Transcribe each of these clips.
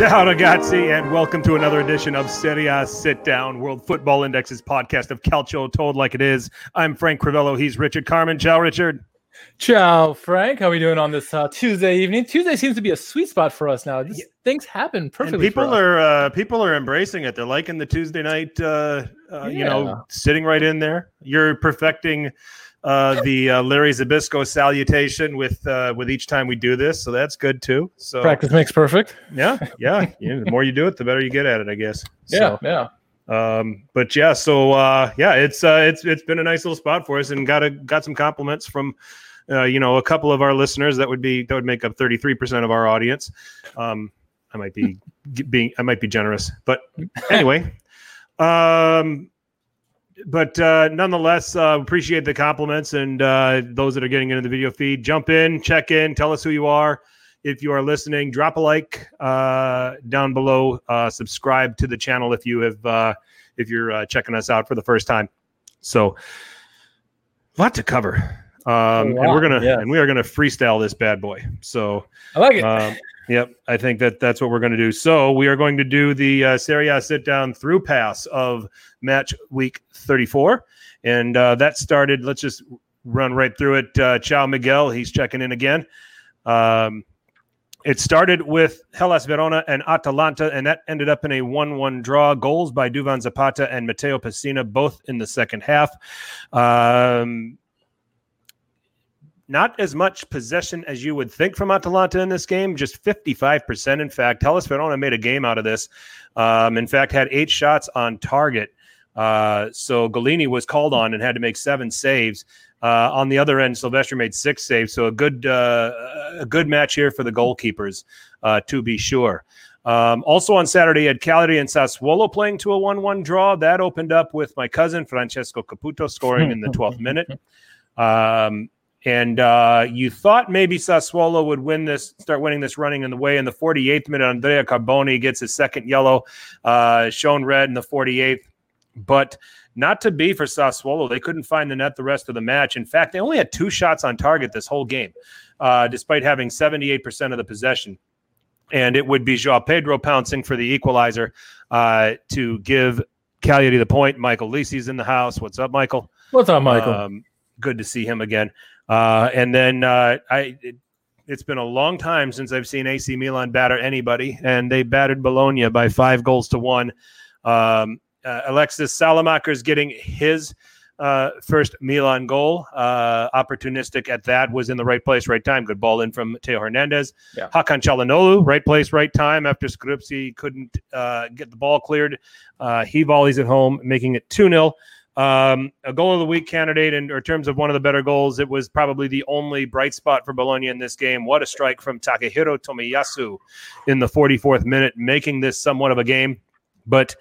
Ciao ragazzi, and welcome to another edition of Serie A Sit Down, World Football Index's podcast of Calcio told like it is. I'm Frank Crivello. He's Richard Carmen. Ciao, Richard. Ciao, Frank. How are we doing on this uh, Tuesday evening? Tuesday seems to be a sweet spot for us now. Just, Things happen And perfectly. people for us. are uh, people are embracing it. They're liking the Tuesday night, uh, uh, you know, sitting right in there. You're perfecting uh, the uh, Larry Zabisco salutation with uh, with each time we do this, so that's good too. So practice makes perfect. yeah, yeah, yeah. The more you do it, the better you get at it, I guess. Yeah, So, yeah. Um, but yeah, so uh, yeah, it's uh, it's it's been a nice little spot for us, and got a got some compliments from uh, you know a couple of our listeners that would be that would make up thirty three percent of our audience. Um, I might be being I might be generous, but anyway, um, but uh, nonetheless, uh, appreciate the compliments and uh, those that are getting into the video feed. Jump in, check in, tell us who you are. If you are listening, drop a like uh, down below. Uh, subscribe to the channel if you have uh, if you're uh, checking us out for the first time. So, a lot to cover, um, and we're gonna yes. and we are gonna freestyle this bad boy. So, I like it. um, yep, I think that that's what we're going to do. So we are going to do the uh, Serie A sit down through pass of match week 34, and uh, that started. Let's just run right through it. Uh, Ciao Miguel, he's checking in again. Um, it started with Hellas Verona and Atalanta, and that ended up in a 1 1 draw. Goals by Duvan Zapata and Matteo Pessina, both in the second half. Um, not as much possession as you would think from Atalanta in this game, just 55%. In fact, Hellas Verona made a game out of this. Um, in fact, had eight shots on target. Uh, so Gollini was called on and had to make seven saves. Uh, on the other end, Silvestri made six saves. So a good uh, a good match here for the goalkeepers, uh, to be sure. Um, also on Saturday, had Cagliari and Sassuolo playing to a 1 1 draw. That opened up with my cousin, Francesco Caputo, scoring in the 12th minute. Um, and uh, you thought maybe Sassuolo would win this, start winning this running in the way. In the 48th minute, Andrea Carboni gets his second yellow, uh, shown red in the 48th. But not to be for Sassuolo. They couldn't find the net the rest of the match. In fact, they only had two shots on target this whole game, uh, despite having 78% of the possession. And it would be Joao Pedro pouncing for the equalizer uh, to give Cagliari the point. Michael Lisi's in the house. What's up, Michael? What's up, Michael? Um, good to see him again. Uh, and then uh, I, it, it's been a long time since I've seen AC Milan batter anybody, and they battered Bologna by five goals to one. Um, uh, Alexis Saelemaekers getting his uh, first Milan goal. Uh, opportunistic at that was in the right place, right time. Good ball in from Theo Hernandez. Yeah. Hakan Çalhanoğlu, right place, right time. After Skorupski couldn't uh, get the ball cleared, uh, he volleys it home, making it 2 0. Um, a goal of the week candidate in, in terms of one of the better goals. It was probably the only bright spot for Bologna in this game. What a strike from Takehiro Tomiyasu in the 44th minute, making this somewhat of a game. But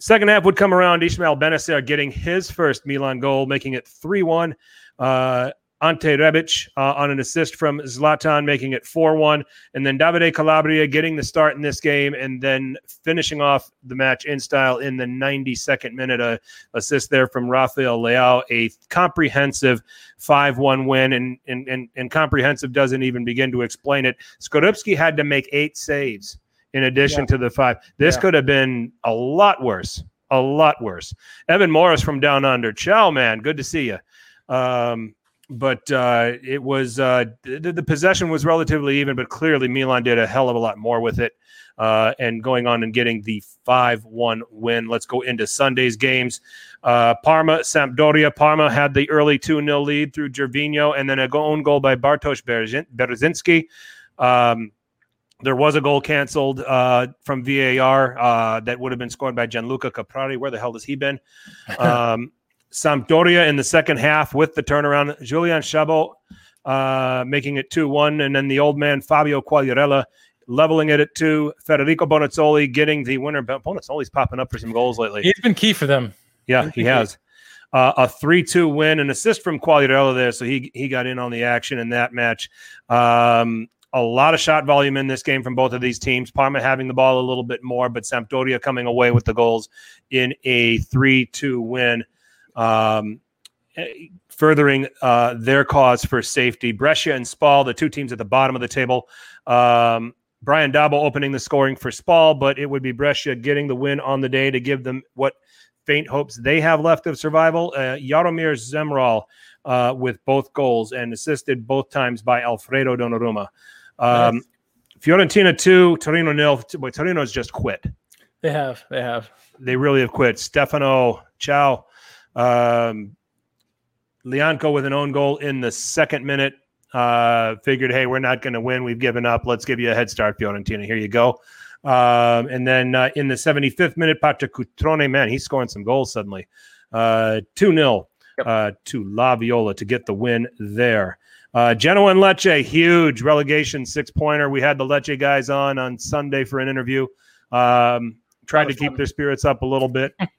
second half would come around. Ismael Bennacer getting his first Milan goal, making it 3 1. Uh, Ante Rebic uh, on an assist from Zlatan, making it 4 1. And then Davide Calabria getting the start in this game and then finishing off the match in style in the 92nd minute. A assist there from Rafael Leao, a comprehensive 5 1 win. And, and, and, and comprehensive doesn't even begin to explain it. Skorupski had to make eight saves in addition Yeah. to the five. This Yeah. could have been a lot worse. A lot worse. Evan Morris from down under. Ciao, man. Good to see you. Um, but uh, it was uh, the, the possession was relatively even, but clearly Milan did a hell of a lot more with it. Uh, and going on and getting the 5 1 win. Let's go into Sunday's games. Uh, Parma, Sampdoria. Parma had the early 2 0 lead through Gervinho and then a own goal by Bartosz Berzin- Bereszyński. Um, there was a goal canceled uh, from VAR uh, that would have been scored by Gianluca Caprari. Where the hell has he been? Um, Sampdoria in the second half with the turnaround. Julian Chabot uh, making it 2 1. And then the old man Fabio Quagliarella leveling it at two. Federico Bonazzoli getting the winner. Bonazzoli's popping up for some goals lately. He's been key for them. Yeah, he has. Uh, a 3 2 win, an assist from Quagliarella there. So he, he got in on the action in that match. Um, a lot of shot volume in this game from both of these teams. Parma having the ball a little bit more, but Sampdoria coming away with the goals in a 3 2 win. Um, eh, furthering uh, their cause for safety. Brescia and Spal, the two teams at the bottom of the table. Um, Bryan Dabo opening the scoring for Spal, but it would be Brescia getting the win on the day to give them what faint hopes they have left of survival. Uh, Jaromir Zmrhal uh, with both goals and assisted both times by Alfredo Donnarumma. Um, Nice. Fiorentina 2, Torino nil. But Torino's just quit. They have. They have. They really have quit. Stefano Ciao, um, Lyanco with an own goal in the second minute. Uh, figured, hey, we're not going to win. We've given up. Let's give you a head start, Fiorentina. Here you go. Um, and then uh, in the 75th minute, Patrick Cutrone, man, he's scoring some goals suddenly. Uh, 2 0 uh, to La Viola to get the win there. Uh, Genoa and Lecce, huge relegation six pointer. We had the Lecce guys on on Sunday for an interview. Um, tried to keep fun. their spirits up a little bit.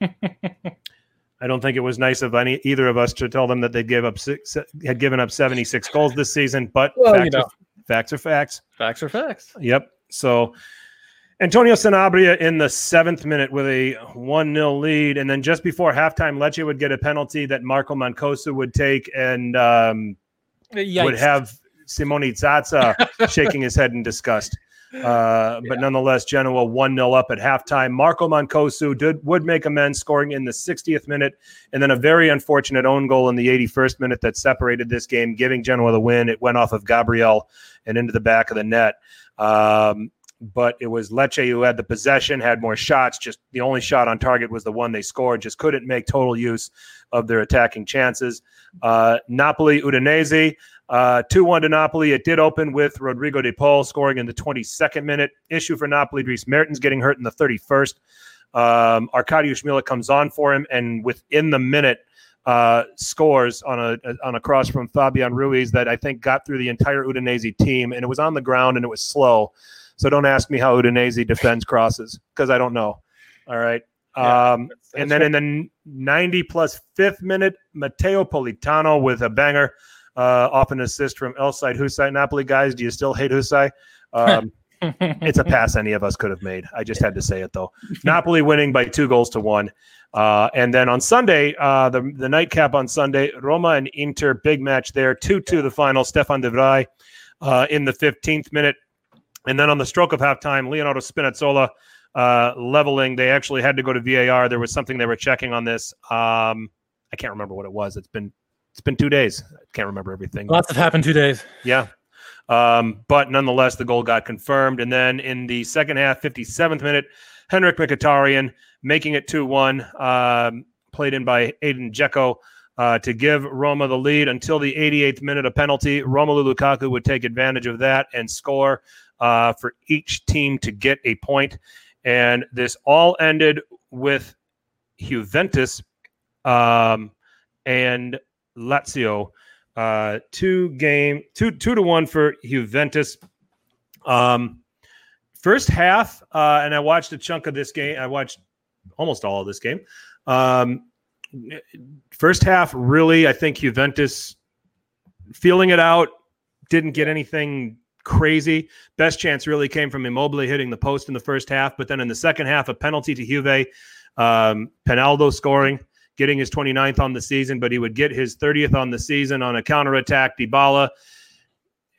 I don't think it was nice of any either of us to tell them that they gave up six, had given up 76 goals this season, but Well, you facts, know. are, facts are facts. Facts are facts. Yep. So Antonio Sanabria in the seventh minute with a 1 0 lead. And then just before halftime, Lecce would get a penalty that Marco Mancosu would take and um, would have Simone Zaza shaking his head in disgust. Uh, but Yeah. nonetheless, Genoa 1 0 up at halftime. Marco Mancosu did, would make amends, scoring in the 60th minute, and then a very unfortunate own goal in the 81st minute that separated this game, giving Genoa the win. It went off of Gabriel and into the back of the net. Um, but it was Lecce who had the possession, had more shots. Just the only shot on target was the one they scored. Just couldn't make total use of their attacking chances. Uh, Napoli, Udinese, uh, 2 1 to Napoli. It did open with Rodrigo De Paul scoring in the 22nd minute. Issue for Napoli. Dries Mertens getting hurt in the 31st. Um, Arkadiusz Milik comes on for him, and within the minute, uh, scores on a on a cross from Fabian Ruiz that I think got through the entire Udinese team, and it was on the ground and it was slow. So don't ask me how Udinese defends crosses because I don't know. All right. Yeah, um, and then in the 90 plus fifth minute, Matteo Politano with a banger uh, off an assist from Elseid Hysaj. Napoli guys, do you still hate Hysaj? Um, it's a pass any of us could have made. I just had to say it though. Napoli winning by two goals to one. Uh, and then on Sunday, uh, the the nightcap on Sunday, Roma and Inter, big match there, two two the final. Stefan De Vrij uh, in the fifteenth minute, and then on the stroke of halftime, Leonardo Spinazzola uh, leveling. They actually had to go to VAR. There was something they were checking on this. Um, I can't remember what it was. It's been it's been two days. I can't remember everything. Lots have happened two days. Yeah. Um, but nonetheless, the goal got confirmed. And then in the second half, 57th minute, Henrikh Mkhitaryan making it 2 1, um, played in by Edin Dzeko uh, to give Roma the lead until the 88th minute, a penalty. Romelu Lukaku would take advantage of that and score uh, for each team to get a point. And this all ended with Juventus um, and Lazio uh two game two two to one for Juventus. Um first half uh and I watched a chunk of this game I watched almost all of this game. Um first half really I think Juventus feeling it out didn't get anything crazy. Best chance really came from Immobile hitting the post in the first half but then in the second half a penalty to Juve um Penaldo scoring getting his 29th on the season, but he would get his 30th on the season on a counterattack. Dybala,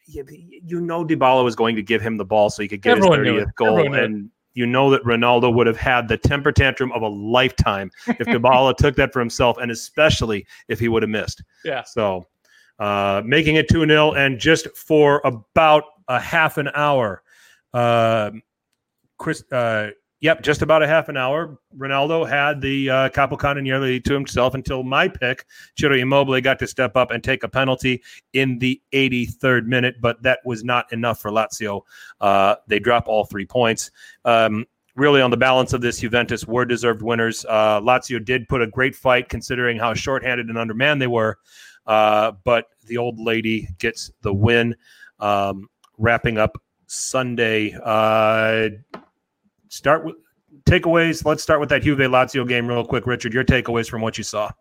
you, you know, Dybala was going to give him the ball so he could get Everyone his 30th goal. Everyone knew it. And you know that Ronaldo would have had the temper tantrum of a lifetime if Dybala took that for himself, and especially if he would have missed. Yeah. So uh, making it 2 0. And just for about a half an hour, uh, Chris, uh, yep, just about a half an hour, Ronaldo had the uh, Capocana nearly to himself until my pick, Ciro Immobile, got to step up and take a penalty in the 83rd minute, but that was not enough for Lazio. Uh, they drop all three points. Um, really on the balance of this, Juventus were deserved winners. Uh, Lazio did put a great fight considering how shorthanded and undermanned they were, uh, but the old lady gets the win. Um, wrapping up Sunday. Start with takeaways. Let's start with that Juve Lazio game real quick, Richard. Your takeaways from what you saw.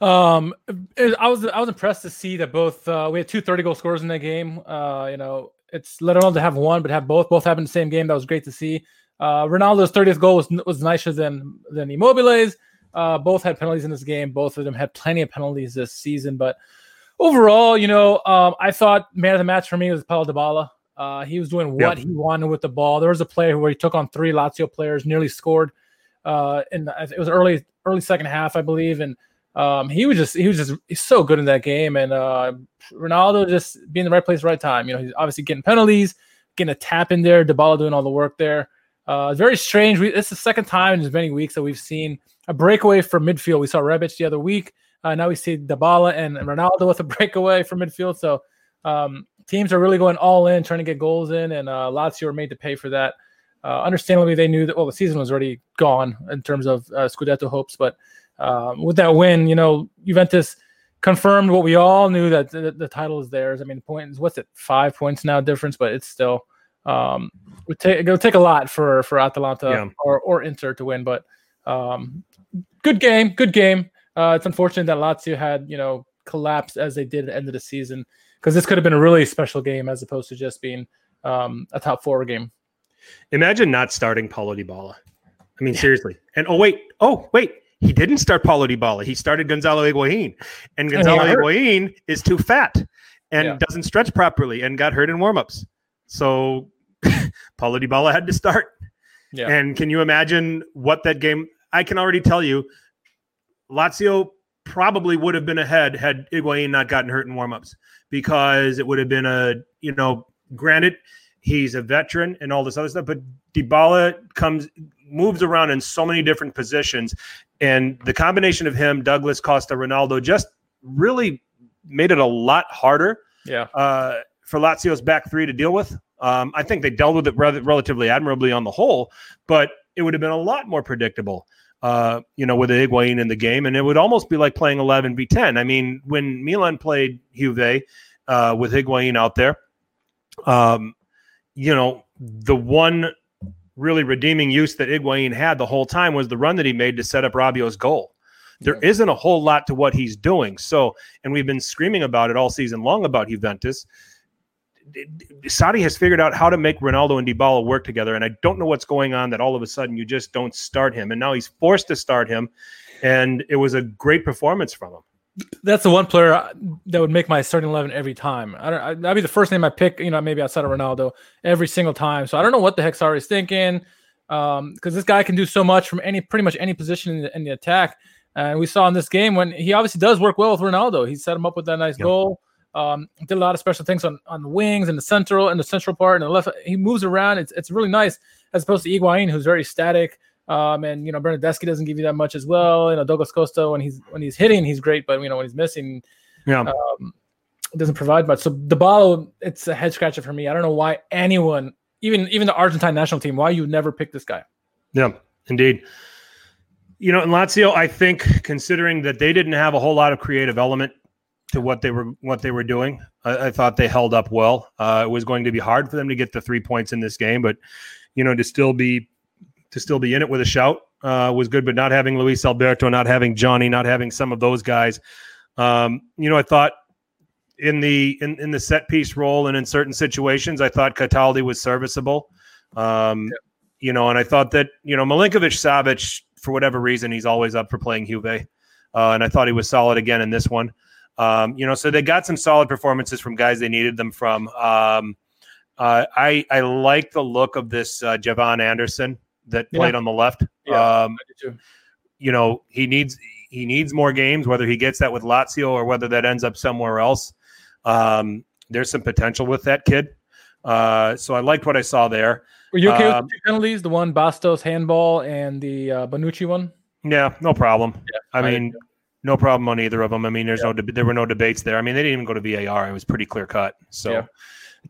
Um, it- I was I was impressed to see that both uh, we had two 30 goal scorers in that game. Uh, you know, it's let alone to have one, but have both both happened in the same game. That was great to see. Uh, Ronaldo's 30th goal was was nicer than than Immobile's. Uh, both had penalties in this game. Both of them had plenty of penalties this season. But overall, you know, um, I thought man of the match for me was Paulo Dybala. Uh, he was doing what he wanted with the ball. There was a play where he took on three Lazio players, nearly scored. Uh, and it was early, early second half, I believe, and um, he was just he was just he's so good in that game. And uh, Ronaldo just being in the right place, right time. You know, he's obviously getting penalties, getting a tap in there. Dybala doing all the work there. Uh, very strange. We, it's the second time in as many weeks that we've seen a breakaway from midfield. We saw Rebic the other week. Uh, now we see Dybala and Ronaldo with a breakaway from midfield. So um, teams are really going all in, trying to get goals in, and uh, Lazio were made to pay for that. Uh, understandably, they knew that well the season was already gone in terms of uh, Scudetto hopes, but um, with that win, you know Juventus confirmed what we all knew that the, the title is theirs. I mean, points what's it five points now difference, but it's still um, would take it'll take a lot for for Atalanta yeah. or or Inter to win, but um, good game, good game. Uh, it's unfortunate that Lazio had you know collapsed as they did at the end of the season because this could have been a really special game as opposed to just being um, a top four game. Imagine not starting Paulo Dybala. I mean, seriously. And oh wait, oh wait, he didn't start Paulo Dybala. He started Gonzalo Higuain, and Gonzalo Higuain is too fat and yeah. doesn't stretch properly and got hurt in warmups. So Paulo Dybala had to start. Yeah. And can you imagine what that game? I can already tell you, Lazio probably would have been ahead had Higuain not gotten hurt in warmups because it would have been a you know granted he's a veteran and all this other stuff, but Dybala comes moves around in so many different positions, and the combination of him, Douglas Costa, Ronaldo, just really made it a lot harder. Yeah. Uh, for Lazio's back three to deal with. Um, I think they dealt with it rather, relatively admirably on the whole, but it would have been a lot more predictable. Uh, you know, with Higuain in the game, and it would almost be like playing 11 v 10. I mean, when Milan played Juve uh, with Higuain out there, um, you know, the one really redeeming use that Higuain had the whole time was the run that he made to set up Rabiot's goal. There yeah. not a whole lot to what he's doing. So, and we've been screaming about it all season long about Juventus. Sarri has figured out how to make Ronaldo and Dybala work together, and I don't know what's going on that all of a sudden you just don't start him, and now he's forced to start him, and it was a great performance from him that's the one player that would make my starting eleven every time. I don't. That'd be the first name I pick. You know, maybe outside of Ronaldo every single time. So I don't know what the heck Sarri's thinking, because um, this guy can do so much from any pretty much any position in the, in the, attack. And we saw in this game when he obviously does work well with Ronaldo. He set him up with that nice yep. goal. Um, did a lot of special things on, on the wings and the central and the central part and the left. He moves around. It's it's really nice as opposed to Higuain, who's very static. Um, and you know Bernardeschi doesn't give you that much as well. You know Douglas Costa when he's when he's hitting he's great, but you know when he's missing, yeah, um, doesn't provide much. So Dybala, it's a head scratcher for me. I don't know why anyone, even even the Argentine national team, why you never pick this guy. Yeah, indeed. You know, in Lazio, I think considering that they didn't have a whole lot of creative element to what they were what they were doing, I, I thought they held up well. Uh, it was going to be hard for them to get the three points in this game, but you know, to still be to still be in it with a shout uh, was good, but not having Luis Alberto, not having Johnny, not having some of those guys. Um, you know, I thought in the in, in the set piece role and in certain situations, I thought Cataldi was serviceable. Um, yeah. You know, and I thought that you know Milinkovic Savic, for whatever reason, he's always up for playing Juve, uh, and I thought he was solid again in this one. Um, you know, so they got some solid performances from guys they needed them from. Um, uh, I I like the look of this uh, Djavan Anderson that played on the left. Yeah, um, you know, he needs he needs more games. Whether he gets that with Lazio or whether that ends up somewhere else, um, there's some potential with that kid. Uh, so I liked what I saw there. Were you okay um, with the two penalties? The one Bastos handball and the uh, Bonucci one. Yeah, no problem. Yeah, I, I mean, no problem on either of them. I mean, there's yeah. no there were no debates there. I mean, they didn't even go to VAR. It was pretty clear cut. So. Yeah.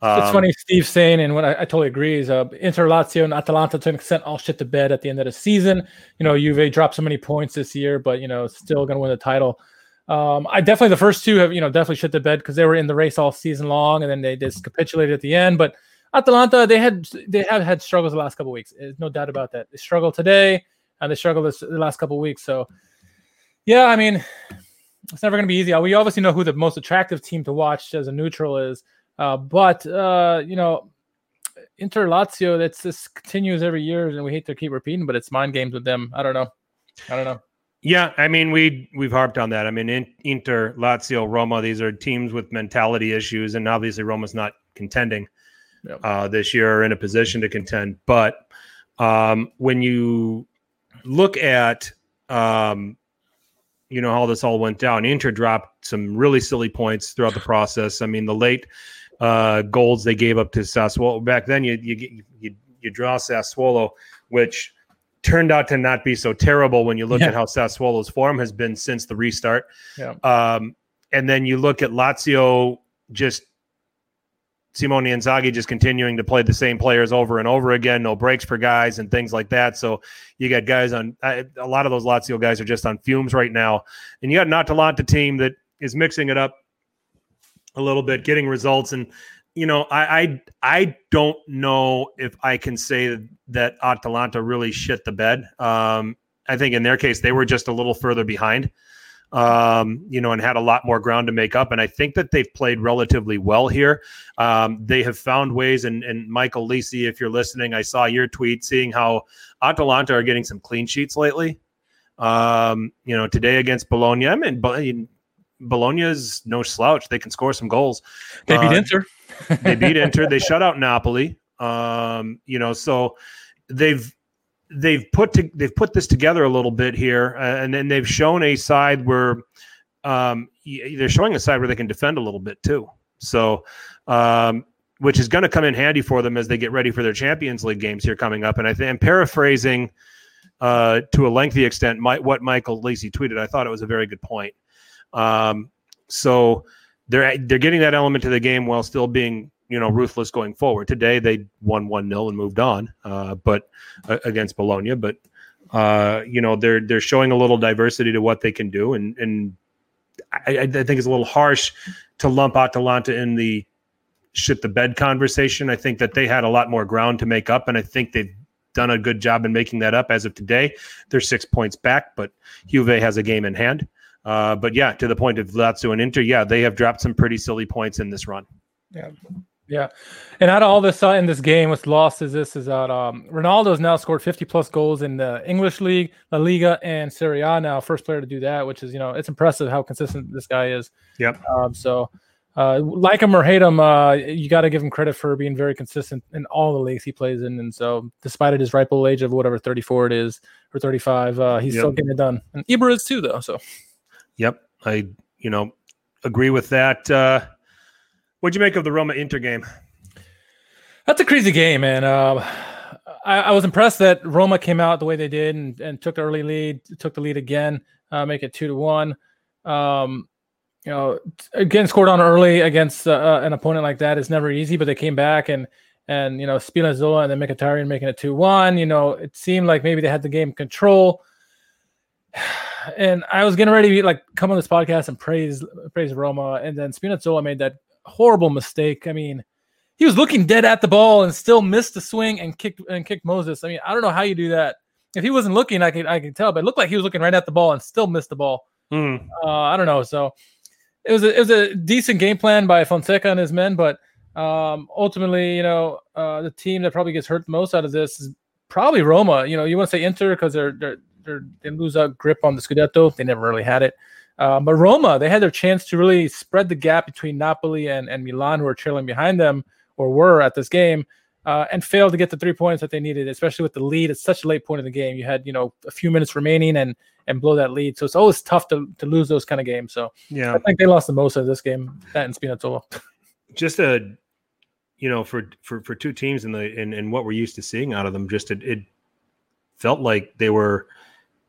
Um, it's funny, Steve saying, and what I, I totally agree is uh, Inter Lazio and Atalanta to an extent all shit to bed at the end of the season. You know, Juve dropped so many points this year, but you know, still going to win the title. Um, I definitely the first two have you know definitely shit the bed because they were in the race all season long, and then they just capitulated at the end. But Atalanta, they had they have had struggles the last couple weeks. There's no doubt about that. They struggled today, and they struggled this, the last couple weeks. So, yeah, I mean, it's never going to be easy. We obviously know who the most attractive team to watch as a neutral is. Uh, but uh, you know, Inter Lazio, that's this continues every year, and we hate to keep repeating, but it's mind games with them. I don't know. I don't know. Yeah, I mean we we've harped on that. I mean in, Inter, Lazio, Roma, these are teams with mentality issues, and obviously Roma's not contending yep. uh, this year or in a position to contend. But um, when you look at um, you know how this all went down, Inter dropped some really silly points throughout the process. I mean the late uh, goals they gave up to Sassuolo back then, you you you, you draw Sassuolo, which turned out to not be so terrible when you look yeah. at how Sassuolo's form has been since the restart. Yeah. Um, and then you look at Lazio just Simone Inzaghi just continuing to play the same players over and over again, no breaks for guys and things like that. So you got guys on a lot of those Lazio guys are just on fumes right now, and you got an Atalanta team that is mixing it up a little bit, getting results, and you know, I, I I don't know if I can say that Atalanta really shit the bed. Um, I think in their case they were just a little further behind, um, you know, and had a lot more ground to make up. And I think that they've played relatively well here. Um, they have found ways. And, and Michael Lisi, if you're listening, I saw your tweet seeing how Atalanta are getting some clean sheets lately. Um, you know, today against Bologna, I mean, Bologna is no slouch. They can score some goals. They beat uh, Inter. they beat Inter. They shut out Napoli. Um, you know, so they've they've put to, they've put this together a little bit here, uh, and then they've shown a side where um, they're showing a side where they can defend a little bit too. So, um, which is going to come in handy for them as they get ready for their Champions League games here coming up. And I I'm paraphrasing uh, to a lengthy extent my, what Michael Lacey tweeted. I thought it was a very good point. Um, so they're they're getting that element to the game while still being you know ruthless going forward. Today they won one 0 and moved on, uh, but uh, against Bologna. But uh, you know they're they're showing a little diversity to what they can do, and and I, I think it's a little harsh to lump Atalanta in the shit the bed conversation. I think that they had a lot more ground to make up, and I think they've done a good job in making that up as of today. They're six points back, but Juve has a game in hand. Uh, but yeah, to the point of Lazio and Inter, yeah, they have dropped some pretty silly points in this run. Yeah. Yeah, and out of all this uh, in this game, what's lost is this is that um, Ronaldo's now scored 50 plus goals in the English league, La Liga, and Serie A. Now, first player to do that, which is you know it's impressive how consistent this guy is. Yep. Um, so, uh, like him or hate him, uh, you got to give him credit for being very consistent in all the leagues he plays in. And so, despite at his ripe old age of whatever 34 it is or 35, uh, he's yep. still getting it done. And Ibra is too, though. So. Yep, I you know agree with that. Uh, what'd you make of the Roma Inter game? That's a crazy game, man. Uh, I, I, was impressed that Roma came out the way they did and, and took early lead, took the lead again, uh, make it two to one. Um, you know, again scored on early against uh, uh, an opponent like that is never easy, but they came back and and you know Spinazzola and then Mkhitaryan making it two one. You know, it seemed like maybe they had the game control and I was getting ready to like come on this podcast and praise praise Roma, and then Spinazzola made that horrible mistake. I mean, he was looking dead at the ball and still missed the swing and kicked and kicked Moses. I mean, I don't know how you do that. If he wasn't looking, I could I could tell, but it looked like he was looking right at the ball and still missed the ball. Mm. Uh, I don't know. So it was a, it was a decent game plan by Fonseca and his men, but um, ultimately, you know, uh, the team that probably gets hurt the most out of this is probably Roma. You know, you want to say Inter because they're they're they lose a grip on the Scudetto. They never really had it. Uh, but Roma, they had their chance to really spread the gap between Napoli and, and Milan, who are trailing behind them or were at this game, uh, and failed to get the three points that they needed, especially with the lead. It's such a late point in the game. You had, you know, a few minutes remaining and and blow that lead. So it's always tough to, to lose those kind of games. So yeah, I think they lost the most of this game, that and Spinazzola. Just a, you know, for for for two teams in the in, in what we're used to seeing out of them, just it, it felt like they were –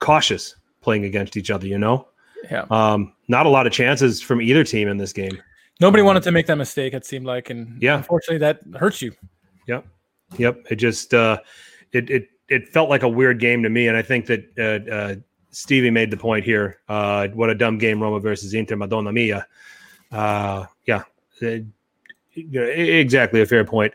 cautious playing against each other. You know, yeah. Um, not a lot of chances from either team in this game. Nobody um, wanted to make that mistake. It seemed like, and yeah, unfortunately, that hurts you. Yep, yep. It just uh, it it it felt like a weird game to me, and I think that uh, uh, Stevie made the point here. Uh, what a dumb game, Roma versus Inter, Madonna Mia. Uh, yeah, it, exactly a fair point.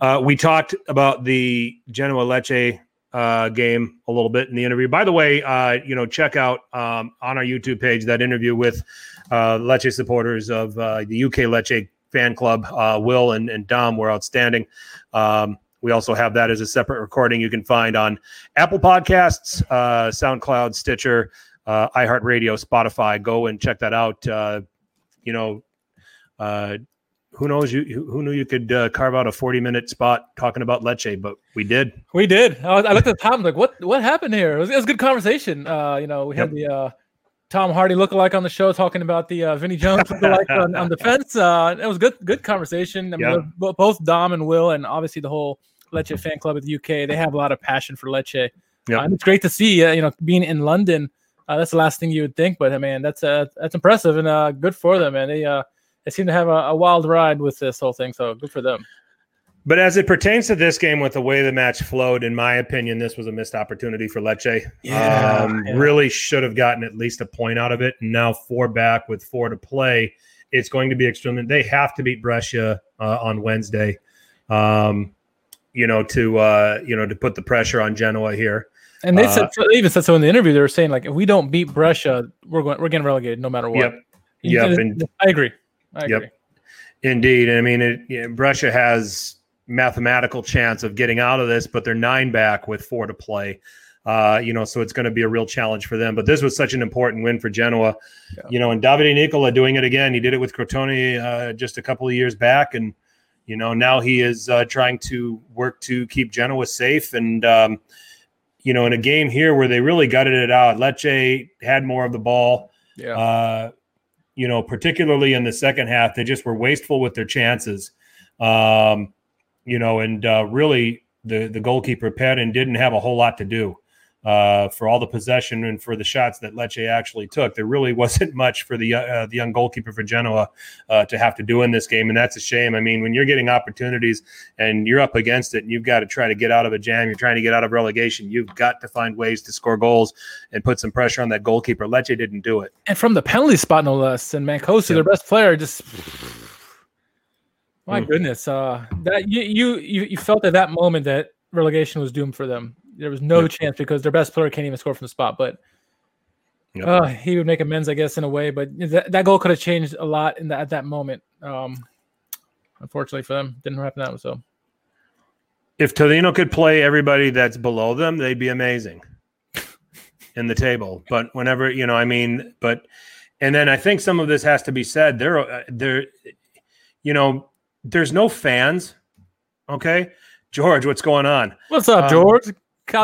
Uh, we talked about the Genoa Lecce uh, game a little bit in the interview. By the way, uh, you know, check out um, on our YouTube page that interview with uh, Lecce supporters of uh, the UK Lecce fan club. Uh, Will and, and Dom were outstanding. Um, we also have that as a separate recording you can find on Apple Podcasts, uh, SoundCloud, Stitcher, iHeartRadio, Spotify. Go and check that out. You know, who knows you who knew you could uh, carve out a 40 minute spot talking about Lecce, but we did. We did. I, was, I looked at the time like, what what happened here? It was, it was a good conversation. Uh, you know, we yep. had the uh, Tom Hardy lookalike on the show talking about the uh, Vinny Jones lookalike on, on the fence. Uh, it was good good conversation. I mean, yep. both Dom and Will, and obviously the whole Lecce fan club of the UK. They have a lot of passion for Lecce. Yep. Uh, and it's great to see. Uh, you know, being in London, uh, that's the last thing you would think, but I mean, that's uh, that's impressive and uh, good for them. And they uh, they seem to have a, a, wild ride with this whole thing. So good for them. But as it pertains to this game, with the way the match flowed, in my opinion, this was a missed opportunity for Lecce. Yeah, um, yeah. Really should have gotten at least a point out of it. And now four back with four to play, it's going to be extremely. They have to beat Brescia uh, on Wednesday, um, you know, to uh, you know to put the pressure on Genoa here. And they said uh, they even said so in the interview. They were saying like, if we don't beat Brescia, we're going we're getting relegated no matter what. Yep. Yep. And, I agree. I yep. Agree. Indeed. I mean, it, you know, Brescia has mathematical chance of getting out of this, but they're nine back with four to play. Uh, you know, so it's going to be a real challenge for them. But this was such an important win for Genoa. Yeah. You know, and Davide Nicola doing it again. He did it with Crotone uh, just a couple of years back, and you know now he is uh, trying to work to keep Genoa safe. And um, you know, in a game here where they really gutted it out, Lecce had more of the ball. Yeah. You know, particularly in the second half, they just were wasteful with their chances. Um, you know, and uh, really the the goalkeeper Perin didn't have a whole lot to do uh, for all the possession and for the shots that Lecce actually took. There really wasn't much for the uh, the young goalkeeper for Genoa uh, to have to do in this game, and that's a shame. I mean, when you're getting opportunities and you're up against it, and you've got to try to get out of a jam, you're trying to get out of relegation. You've got to find ways to score goals and put some pressure on that goalkeeper. Lecce didn't do it, and from the penalty spot, no less. And Mancosu, yep. their best player, just my mm. goodness, uh, that you you you felt at that moment that relegation was doomed for them. There was no yep. chance because their best player can't even score from the spot. But yep. uh, he would make amends, I guess, in a way. But that, that goal could have changed a lot in that at that moment. Um, unfortunately for them, didn't happen that way. So, if Torino could play everybody that's below them, they'd be amazing in the table. But whenever you know, I mean, but and then I think some of this has to be said. there are uh, they're you know there's no fans. Okay, George, what's going on? What's up, um, George?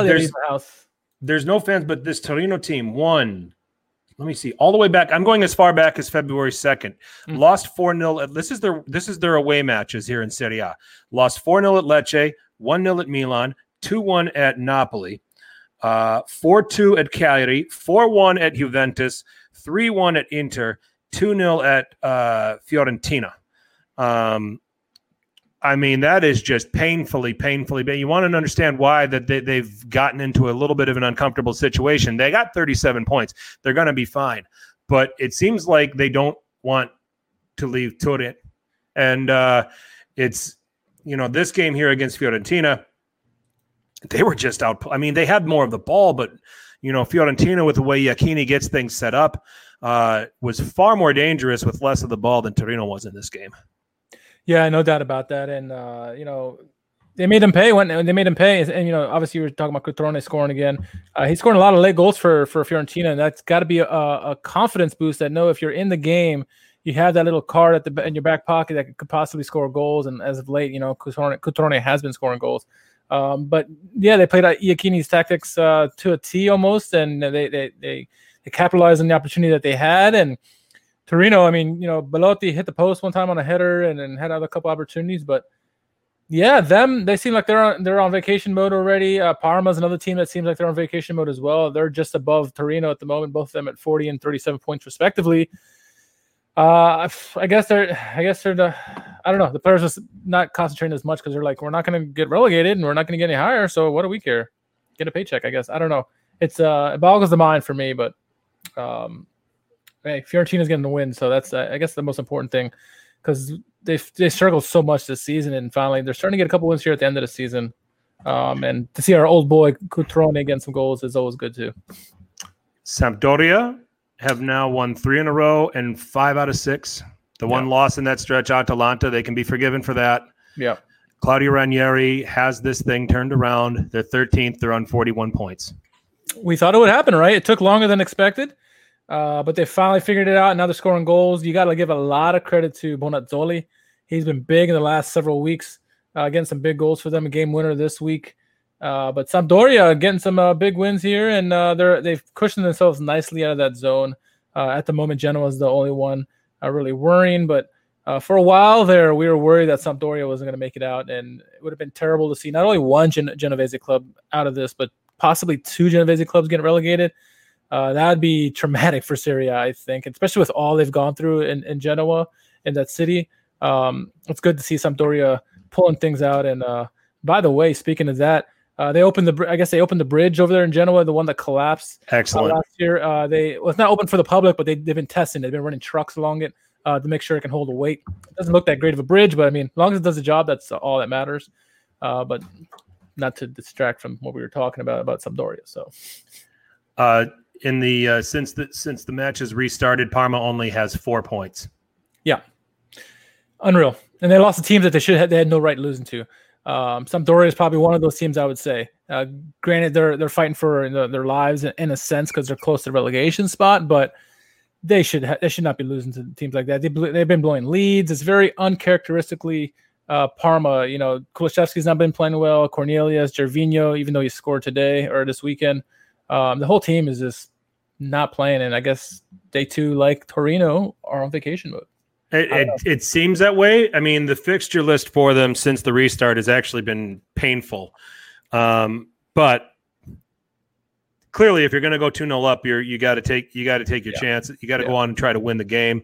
There's, house. There's no fans, but this Torino team won. Let me see, all the way back. I'm going as far back as February 2nd. Mm. Lost 4 0. This is their this is their away matches here in Serie A. Lost 4 0 at Lecce, 1 0 at Milan, 2 1 at Napoli, uh, 4 2 at Cagliari, 4 1 at Juventus, 3 1 at Inter, 2 0 at uh, Fiorentina. Um, I mean, that is just painfully, painfully bad. You want to understand why that they, they've gotten into a little bit of an uncomfortable situation. They got 37 points. They're going to be fine. But it seems like they don't want to leave Turin. And uh, it's, you know, this game here against Fiorentina, they were just out. I mean, they had more of the ball, but, you know, Fiorentina, with the way Iachini gets things set up, uh, was far more dangerous with less of the ball than Torino was in this game. Yeah, no doubt about that. And uh, you know, they made him pay when they made him pay. And you know, obviously, we were talking about Cutrone scoring again. Uh, he's scoring a lot of late goals for for Fiorentina, and that's got to be a, a, confidence boost. That know if you're in the game, you have that little card at the in your back pocket that could possibly score goals. And as of late, you know, Cutrone, has been scoring goals. Um, but yeah, they played Iachini's tactics uh, to a T almost, and they they they, they capitalized on the opportunity that they had and Torino, I mean, you know, Belotti hit the post one time on a header and then had other couple opportunities, but yeah, them they seem like they're on they're on vacation mode already. Uh, Parma's another team that seems like they're on vacation mode as well. They're just above Torino at the moment, both of them at 40 and 37 points respectively. Uh, I guess they're I guess they're the I don't know the players just not concentrating as much because they're like we're not going to get relegated and we're not going to get any higher. So what do we care? Get a paycheck, I guess. I don't know. It's uh it boggles the mind for me, but um hey, Fiorentina's getting the win, so that's uh, I guess the most important thing because they they struggled so much this season, and finally they're starting to get a couple wins here at the end of the season. Um, and to see our old boy Cutrone get some goals is always good too. Sampdoria have now won three in a row and five out of six. The yeah. one loss in that stretch, Atalanta, they can be forgiven for that. Yeah. Claudio Ranieri has this thing turned around. They're 13th. They're on 41 points. we thought it would happen, right? It took longer than expected, uh, but they finally figured it out. Now they're scoring goals. You got to give a lot of credit to Bonazzoli. He's been big in the last several weeks, uh, getting some big goals for them. A game winner this week. Uh, but Sampdoria getting some uh, big wins here, and uh, they're they've cushioned themselves nicely out of that zone. Uh, at the moment, Genoa is the only one uh, really worrying, but uh, for a while there, we were worried that Sampdoria wasn't going to make it out, and it would have been terrible to see not only one Gen- Genovese club out of this, but possibly two Genovese clubs getting relegated. That would be traumatic for Serie A, I think, especially with all they've gone through in, in Genoa in that city. Um, it's good to see Sampdoria pulling things out. And by the way, speaking of that, uh, they opened the, I guess they opened the bridge over there in Genoa, the one that collapsed. Excellent. Uh, last year, uh, they well, it's not open for the public, but they, they've been testing. it. They've been running trucks along it uh, to make sure it can hold the weight. It doesn't look that great of a bridge, but I mean, as long as it does the job, that's all that matters. Uh, but not to distract from what we were talking about about Sampdoria. So, uh, in the uh, since the since the match has restarted, Parma only has four points. Yeah, unreal. And they lost the teams that they should have, they had no right losing to. Um, Sampdoria is probably one of those teams I would say. Uh, granted, they're they're fighting for the, their lives in, in a sense because they're close to the relegation spot, but they should ha- they should not be losing to teams like that. They they've been blowing leads. It's very uncharacteristically uh, Parma. You know, Kulusevski's not been playing well. Cornelius, Gervinho, even though he scored today or this weekend, um, the whole team is just not playing. And I guess they too, like Torino, are on vacation mode. It, it, it, seems that way. I mean, the fixture list for them since the restart has actually been painful. Um, but clearly, if you're going to go two 0 up, you're you got to take you got to take your yeah. chance. You got to yeah. go on and try to win the game.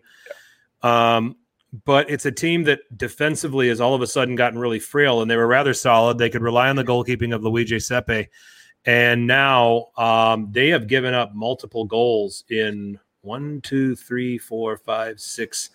Yeah. Um, but it's a team that defensively has all of a sudden gotten really frail, and they were rather solid. They could rely on the goalkeeping of Luigi Sepe, and now um, they have given up multiple goals in one, two, three, four, five, six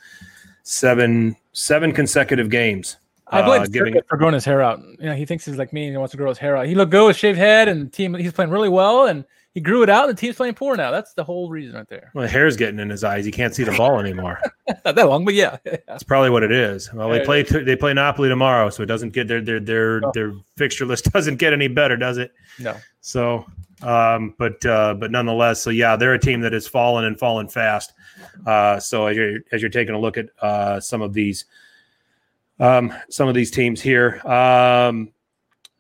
seven seven consecutive games. I blame uh, giving for growing his hair out. You know, he thinks he's like me and he wants to grow his hair out. He looked good with shaved head, and team he's playing really well, and he grew it out. And the team's playing poor now. That's the whole reason right there. Well, the hair's getting in his eyes. He can't see the ball anymore. Not that long, but yeah, that's probably what it is. Well, they play they play Napoli tomorrow, so it doesn't get their their their oh. their fixture list doesn't get any better, does it? No. So, um, but uh, but nonetheless, so yeah, they're a team that has fallen and fallen fast. Uh, so as you're as you're taking a look at uh, some of these um, some of these teams here, um,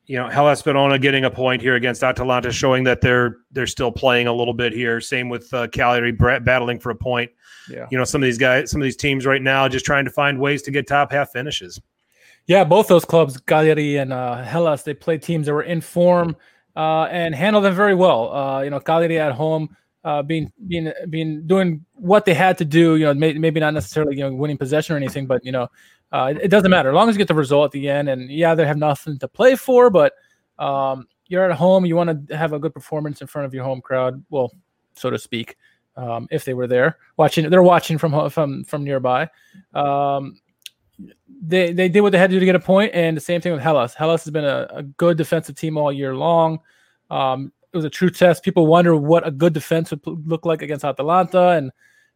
you know, Hellas Verona getting a point here against Atalanta, showing that they're they're still playing a little bit here. Same with uh, Cagliari battling for a point. Yeah. You know, some of these guys, some of these teams right now, just trying to find ways to get top half finishes. Yeah, both those clubs, Cagliari and uh, Hellas, they played teams that were in form uh, and handled them very well. Uh, you know, Cagliari at home uh, being being being doing what they had to do. You know, may, maybe not necessarily you know winning possession or anything, but you know, uh, it, doesn't matter as long as you get the result at the end. And yeah, they have nothing to play for, but um, you're at home. You want to have a good performance in front of your home crowd. Well, so to speak, um, if they were there watching, they're watching from from from nearby. Um, they they did what they had to do to get a point, and the same thing with Hellas. Hellas has been a, a good defensive team all year long. Um, it was a true test. People wonder what a good defense would look like against Atalanta, and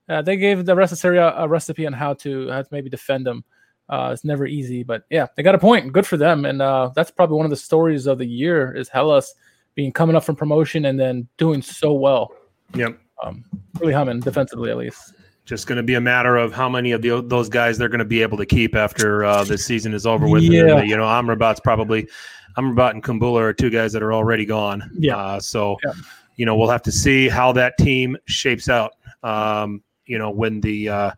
uh, they gave the rest of Serie a, a recipe on how to how to maybe defend them. Uh, it's never easy, but yeah, they got a point. Good for them, and uh, that's probably one of the stories of the year is Hellas being coming up from promotion and then doing so well. Yep, um, really humming defensively at least. Just going to be a matter of how many of the, those guys they're going to be able to keep after uh, the season is over with. Yeah. And, you know, Amrabat's probably Amrabat and Kumbula are two guys that are already gone. Yeah. Uh, so, yeah. you know, we'll have to see how that team shapes out. Um, you know, when the uh,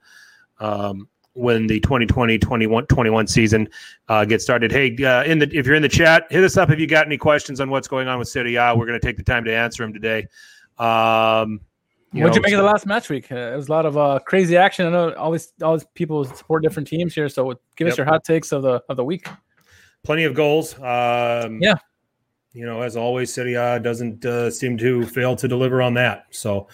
um, when the 2020 21, 21 season uh, gets started. Hey, uh, in the if you're in the chat, hit us up if you got any questions on what's going on with Serie A. We're going to take the time to answer them today. Um, you What'd know, you make so, of the last match week? Uh, it was a lot of uh, crazy action. I know all these all these people support different teams here, so give yep. us your hot takes of the of the week plenty of goals. Um, yeah. You know, as always, A doesn't uh, seem to fail to deliver on that. So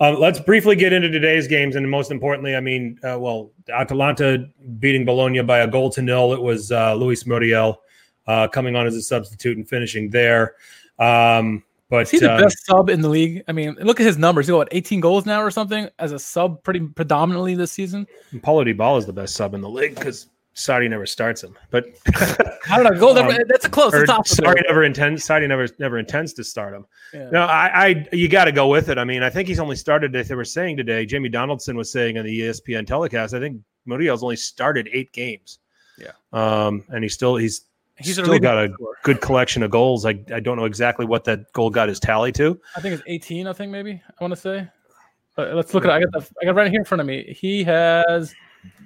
uh, let's briefly get into today's games. And most importantly, I mean, uh, well, Atalanta beating Bologna by a goal to nil. It was uh, Luis Muriel uh, coming on as a substitute and finishing there. Um, but Is he the uh, best sub in the league? I mean, look at his numbers. He got 18 goals now or something as a sub, pretty predominantly this season. Paulo Dybala is the best sub in the league because Sarri never starts him, but I don't know. Gold. Um, that's a close. It's opposite. Sarri never intends. Sarri never never intends to start him. Yeah. No, I, I you got to go with it. I mean, I think he's only started. If they were saying today, Jamie Donaldson was saying on the ESPN telecast, I think Muriel's only started eight games. Yeah. um, and he's still he's He's still got a scorer. good collection of goals. I I don't know exactly what that goal got his tally to. I think it's 18. I think maybe I want to say. Let's look at. it. I got the. I got right here in front of me. He has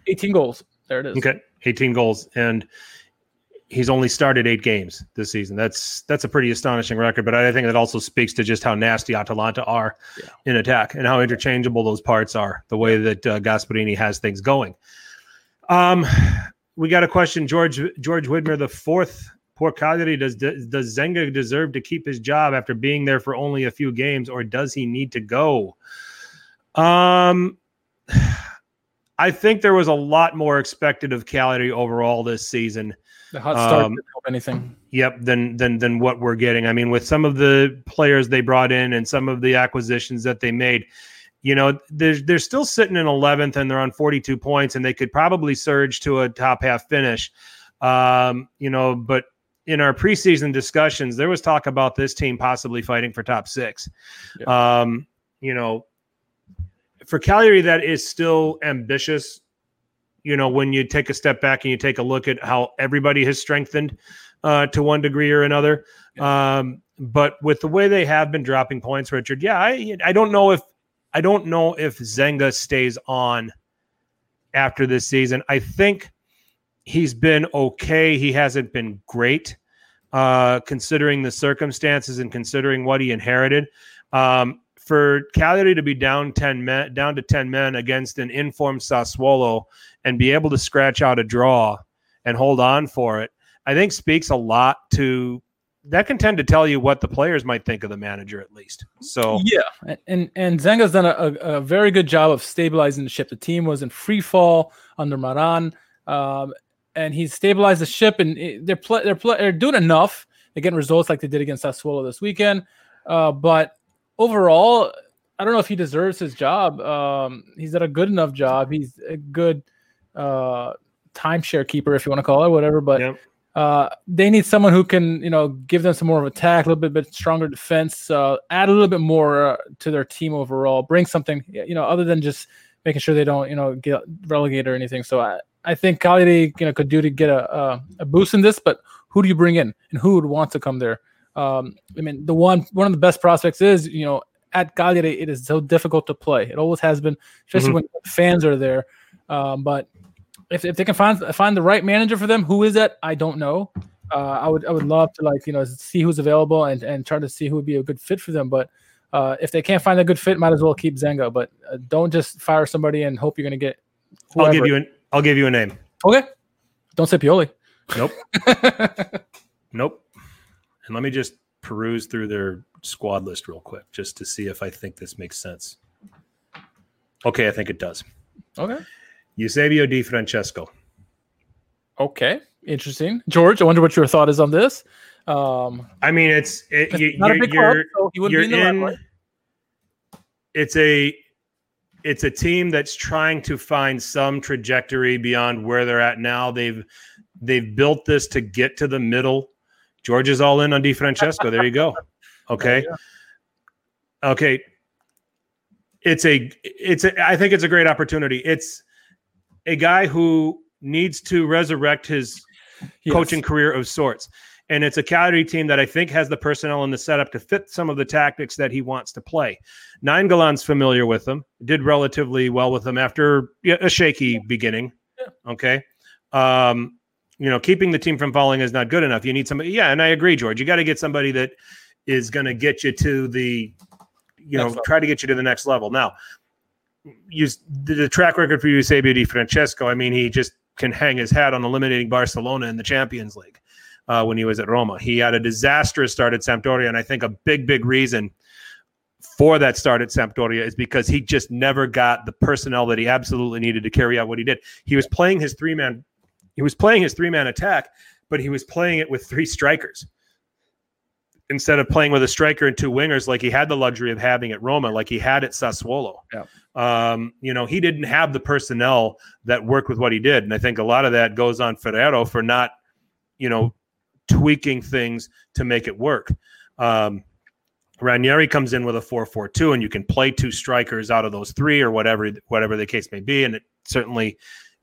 18 goals. There it is. Okay, 18 goals, and he's only started eight games this season. That's that's a pretty astonishing record. But I think that also speaks to just how nasty Atalanta are Yeah. in attack and how interchangeable those parts are. The way that uh, Gasperini has things going. Um, we got a question, George George Widmer, the fourth. Poor Cagliari, does does Zenga deserve to keep his job after being there for only a few games, or does he need to go? Um, I think there was a lot more expected of Cagliari overall this season. The hot start Um, didn't help anything. Yep, than than than what we're getting. I mean, with some of the players they brought in and some of the acquisitions that they made, you know, they're they're still sitting in 11th and they're on 42 points and they could probably surge to a top half finish. Um, you know, but in our preseason discussions, there was talk about this team possibly fighting for top six. Um, you know, for Cagliari, that is still ambitious. You know, when you take a step back and you take a look at how everybody has strengthened uh, to one degree or another. Um, but with the way they have been dropping points, Richard, yeah, I I don't know if I don't know if Zenga stays on after this season. I think he's been okay. He hasn't been great, uh, considering the circumstances and considering what he inherited. Um, for Cagliari to be down ten men, down to ten men against an informed Sassuolo, and be able to scratch out a draw and hold on for it, I think speaks a lot to that can tend to tell you what the players might think of the manager at least. So Yeah, and and Zenga's done a, a, very good job of stabilizing the ship. The team was in free fall under Maran, um, and he's stabilized the ship. And they're pl- they're they're doing enough. They're getting results like they did against Sassuolo this weekend. Uh, but overall, I don't know if he deserves his job. Um, he's done a good enough job. He's a good uh, timeshare keeper, if you want to call it, whatever. But Yep. uh, they need someone who can, you know, give them some more of attack, a little bit, bit stronger defense, uh, add a little bit more uh, to their team overall, bring something, you know, other than just making sure they don't, you know, get relegated or anything. So I, I think Cagliari, you know, could do to get a, a a boost in this. But who do you bring in, and who would want to come there? Um, I mean, the one one of the best prospects is, you know, at Cagliari, it is so difficult to play. It always has been, especially Mhm. when fans are there. Um, but if, if they can find find the right manager for them, who is that? I don't know. Uh, I would I would love to like you know see who's available and and try to see who would be a good fit for them. But uh, if they can't find a good fit, might as well keep Zenga. But uh, don't just fire somebody and hope you're going to get. I'll give you an I'll give you a name. okay. Don't say Pioli. Nope. Nope. And let me just peruse through their squad list real quick just to see if I think this makes sense. Okay, I think it does. okay. Eusebio Di Francesco. Okay. Interesting. George, I wonder what your thought is on this. Um, I mean, it's it, it's you, not a you're, big club, you're, so he wouldn't be in the in. limelight. It's a it's a team that's trying to find some trajectory beyond where they're at now. They've they've built this to get to the middle. George is all in on Di Francesco. There you go. Okay. Okay. It's a it's a I think it's a great opportunity. It's a guy who needs to resurrect his Yes. coaching career of sorts. And it's a Cagliari team that I think has the personnel and the setup to fit some of the tactics that he wants to play. Nainggolan's familiar with them, did relatively well with them after a shaky beginning. Okay. Um, you know, keeping the team from falling is not good enough. You need somebody. Yeah, and I agree, George. You got to get somebody that is going to get you to the, you know, level. try to get you to the next level. Now, use the, the track record for Eusebio Di Francesco. I mean, he just can hang his hat on eliminating Barcelona in the Champions League uh, when he was at Roma. He had a disastrous start at Sampdoria, and I think a big, big reason for that start at Sampdoria is because he just never got the personnel that he absolutely needed to carry out what he did. He was playing his three man, he was playing his three man attack, but he was playing it with three strikers. instead of playing with a striker and two wingers like he had the luxury of having at Roma, like he had at Sassuolo. Yeah. Um, you know, he didn't have the personnel that worked with what he did. And I think a lot of that goes on Ferrero for not, you know, tweaking things to make it work. Um, Ranieri comes in with a 4-4-2 and you can play two strikers out of those three or whatever whatever the case may be and it certainly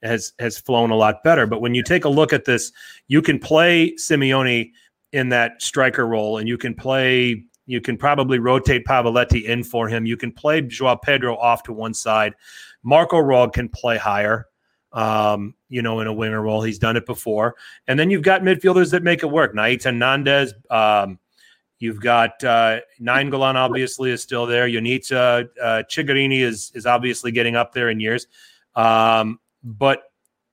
has has flown a lot better but when you take a look at this you can play Simeone in that striker role and you can play you can probably rotate Pavoletti in for him you can play Joao Pedro off to one side Marco Rog can play higher um, you know, in a winger role. He's done it before. And then you've got midfielders that make it work. Nahitan Nandez, um, You've got uh, Nainggolan obviously is still there. Ionita uh, Cigarini is is obviously getting up there in years, um, but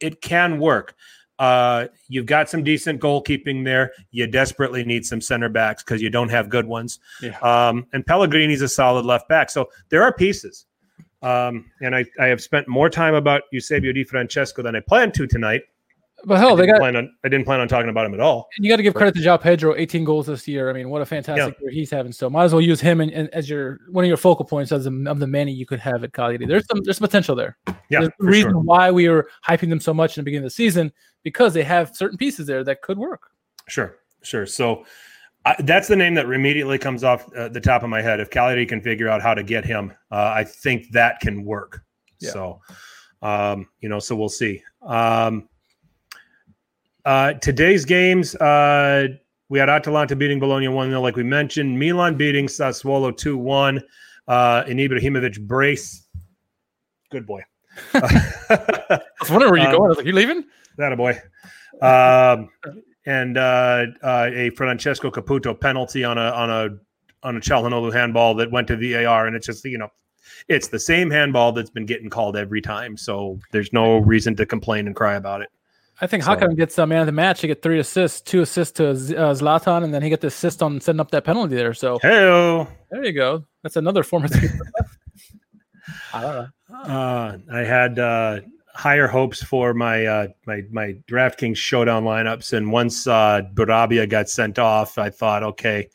it can work. Uh, you've got some decent goalkeeping there. You desperately need some center backs because you don't have good ones. Yeah. Um, and Pellegrini's a solid left back. So there are pieces. Um, and I, I have spent more time about Eusebio Di Francesco than I planned to tonight. But hell, I they got plan on I didn't plan on talking about him at all. you got to give credit to Joao Pedro, 18 goals this year. I mean, what a fantastic year he's having. So might as well use him in, in, as your one of your focal points as a, of the many you could have at Cagliari. There's some there's some potential there. Yeah, There's the reason sure. why we were hyping them so much in the beginning of the season because they have certain pieces there that could work. Sure, sure. So I, that's the name that immediately comes off uh, the top of my head. If Cagliari can figure out how to get him, uh, I think that can work. Yeah. So, um, you know, so we'll see. Um, uh, today's games, uh, we had Atalanta beating Bologna 1 0, like we mentioned. Milan beating Sassuolo 2 1. Uh, and Ibrahimovic brace. Good boy. I was wondering where you Um, going. I was like, you leaving? That a boy. Um, and uh, uh, a Francesco Caputo penalty on a on a on a Calhanoglu handball that went to VAR, and it's just you know, it's the same handball that's been getting called every time. So there's no reason to complain and cry about it. I think So- Hakan gets a man of the match. He get three assists, two assists to uh, Zlatan, and then he get the assist on setting up that penalty there. So Hey, there you go. That's another former. I don't know. uh, I had uh, higher hopes for my uh, my my DraftKings showdown lineups, and once uh, Bourabia got sent off, I thought, okay,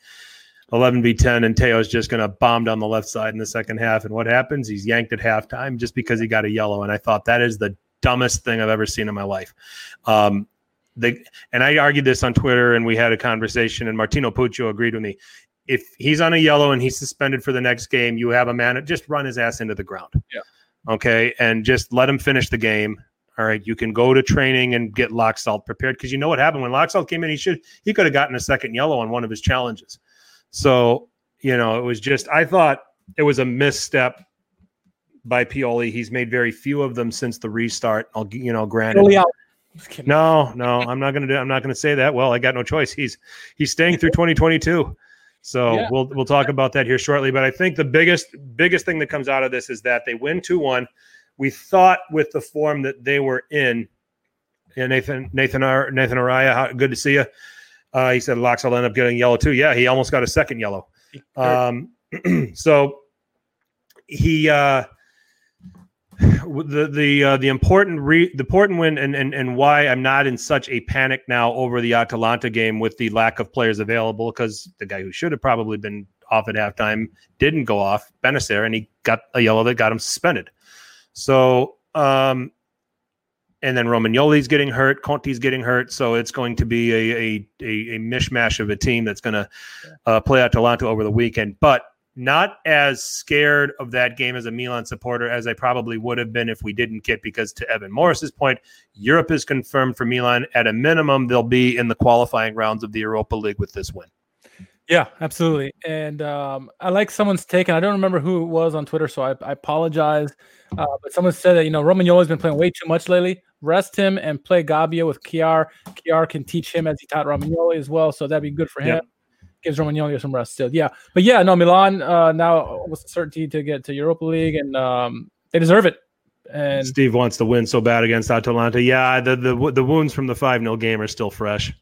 eleven v ten, and Theo's just going to bomb down the left side in the second half. And what happens? He's yanked at halftime just because he got a yellow, and I thought that is the dumbest thing I've ever seen in my life. Um, they, and I argued this on Twitter, and we had a conversation, and Martino Puccio agreed with me. If he's on a yellow and he's suspended for the next game, you have a man just run his ass into the ground. Yeah. Okay, and just let him finish the game. All right, you can go to training and get Laxalt prepared because you know what happened when Laxalt came in. He should he could have gotten a second yellow on one of his challenges. So you know it was just I thought it was a misstep by Pioli. He's made very few of them since the restart. I'll you know granted. Early out. Just kidding. No, no, I'm not going to do. I'm not going to say that. Well, I got no choice. He's he's staying through 2022. So Yeah. we'll we'll talk about that here shortly. But I think the biggest biggest thing that comes out of this is that they win two one. We thought with the form that they were in, and Nathan Nathan Ar- Nathan Araya, how, good to see you. Uh, he said Locks will end up getting yellow too. Yeah, he almost got a second yellow. Um, so he uh, the the uh, the important re- the important win and, and and why I'm not in such a panic now over the Atalanta game with the lack of players available because the guy who should have probably been off at halftime didn't go off Bennacer and he got a yellow that got him suspended. So um and then Romagnoli's getting hurt, Conti's getting hurt, so it's going to be a a, a, a mishmash of a team that's going to uh, play Atalanta over the weekend. But not as scared of that game as a Milan supporter as I probably would have been if we didn't get because to Evan Morris's point, Europe is confirmed for Milan. At a minimum, they'll be in the qualifying rounds of the Europa League with this win. Yeah, absolutely. And um, I like someone's take, and I don't remember who it was on Twitter, so I, I apologize. Uh, but someone said that you know Romagnoli's been playing way too much lately. Rest him and play Gabbia with Kjaer. Kjaer can teach him as he taught Romagnoli as well, so that'd be good for him. Yep. Gives Romagnoli some rest still. Yeah, but yeah, no, Milan uh, now with certainty to get to Europa League, and um, they deserve it. And Steve wants to win so bad against Atalanta. Yeah, the the, the wounds from the 5 0 game are still fresh.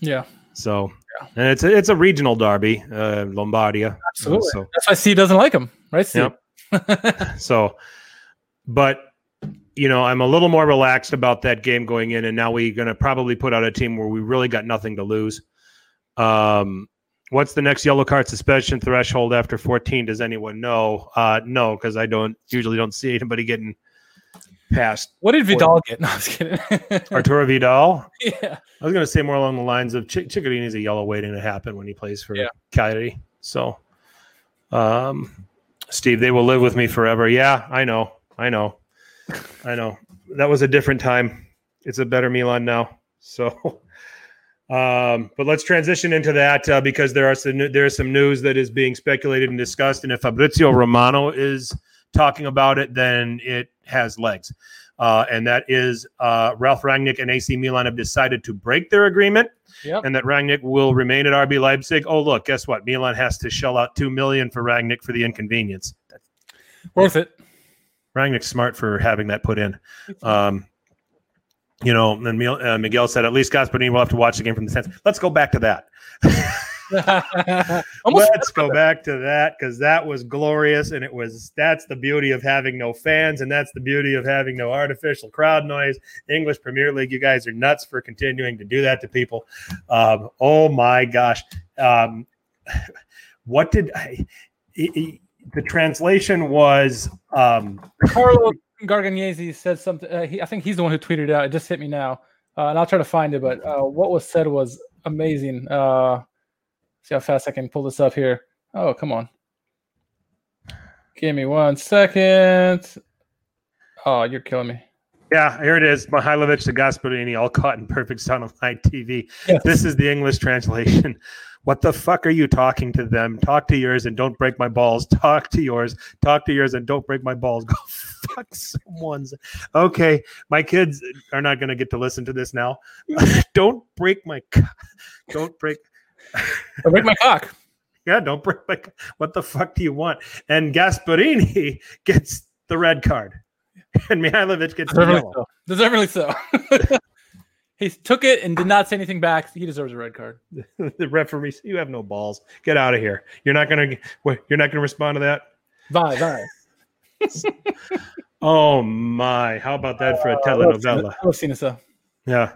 yeah, So, yeah. and it's a, it's a regional derby, uh, Lombardia. absolutely. So, That's why Steve doesn't like him, right? Steve? Yep. so, but you know, I'm a little more relaxed about that game going in, and now we're going to probably put out a team where we really got nothing to lose. Um, What's the next yellow card suspension threshold after 14? Does anyone know? Uh, no, because I don't usually don't see anybody getting past. What did Vidal get? No, I was kidding. Arturo Vidal. yeah. I was going to say more along the lines of Ch- Chickadee is a yellow waiting to happen when he plays for Yeah. Coyote. So, um, Steve, they will live with me forever. Yeah, I know. I know. I know. That was a different time. It's a better Milan now. So, um, but let's transition into that uh, because there are some there is some news that is being speculated and discussed, and if Fabrizio Romano is talking about it, then it has legs. Uh, and that is uh, Ralph Rangnick and AC Milan have decided to break their agreement, Yep. and that Rangnick will remain at RB Leipzig. Oh, look, guess what? Milan has to shell out two million for Rangnick for the inconvenience. Worth it. Rangnick's smart for having that put in. Um, you know, and uh, Miguel said at least Gasperini will have to watch the game from the stands. Let's go back to that. Let's go back to that because that was glorious, and it was that's the beauty of having no fans, and that's the beauty of having no artificial crowd noise. English Premier League, you guys are nuts for continuing to do that to people. Um, oh my gosh, um, what did I? the translation was um, Carlo Garganese said something. Uh, he, I think he's the one who tweeted it out. It just hit me now, uh, and I'll try to find it. But uh, what was said was amazing. Uh, see how fast I can pull this up here. Oh, come on. Give me one second. Oh, you're killing me. Yeah, here it is. Mihailovic to Gasperini, all caught in perfect sound on live TV. Yes. This is the English translation. What the fuck are you talking to them? Talk to yours and don't break my balls. Talk to yours. Talk to yours and don't break my balls. Go fuck someone's. Okay, my kids are not going to get to listen to this now. don't break my. Don't break. I break my cock. Yeah, don't break my. What the fuck do you want? And Gasperini gets the red card, and Mihailovic gets the Deservedly yellow. so. Deservedly so. He took it and did not say anything back. He deserves a red card. the referee you have no balls get out of here you're not gonna you're not gonna respond to that Bye, bye. oh my how about that for a telenovela I've seen this. uh, yeah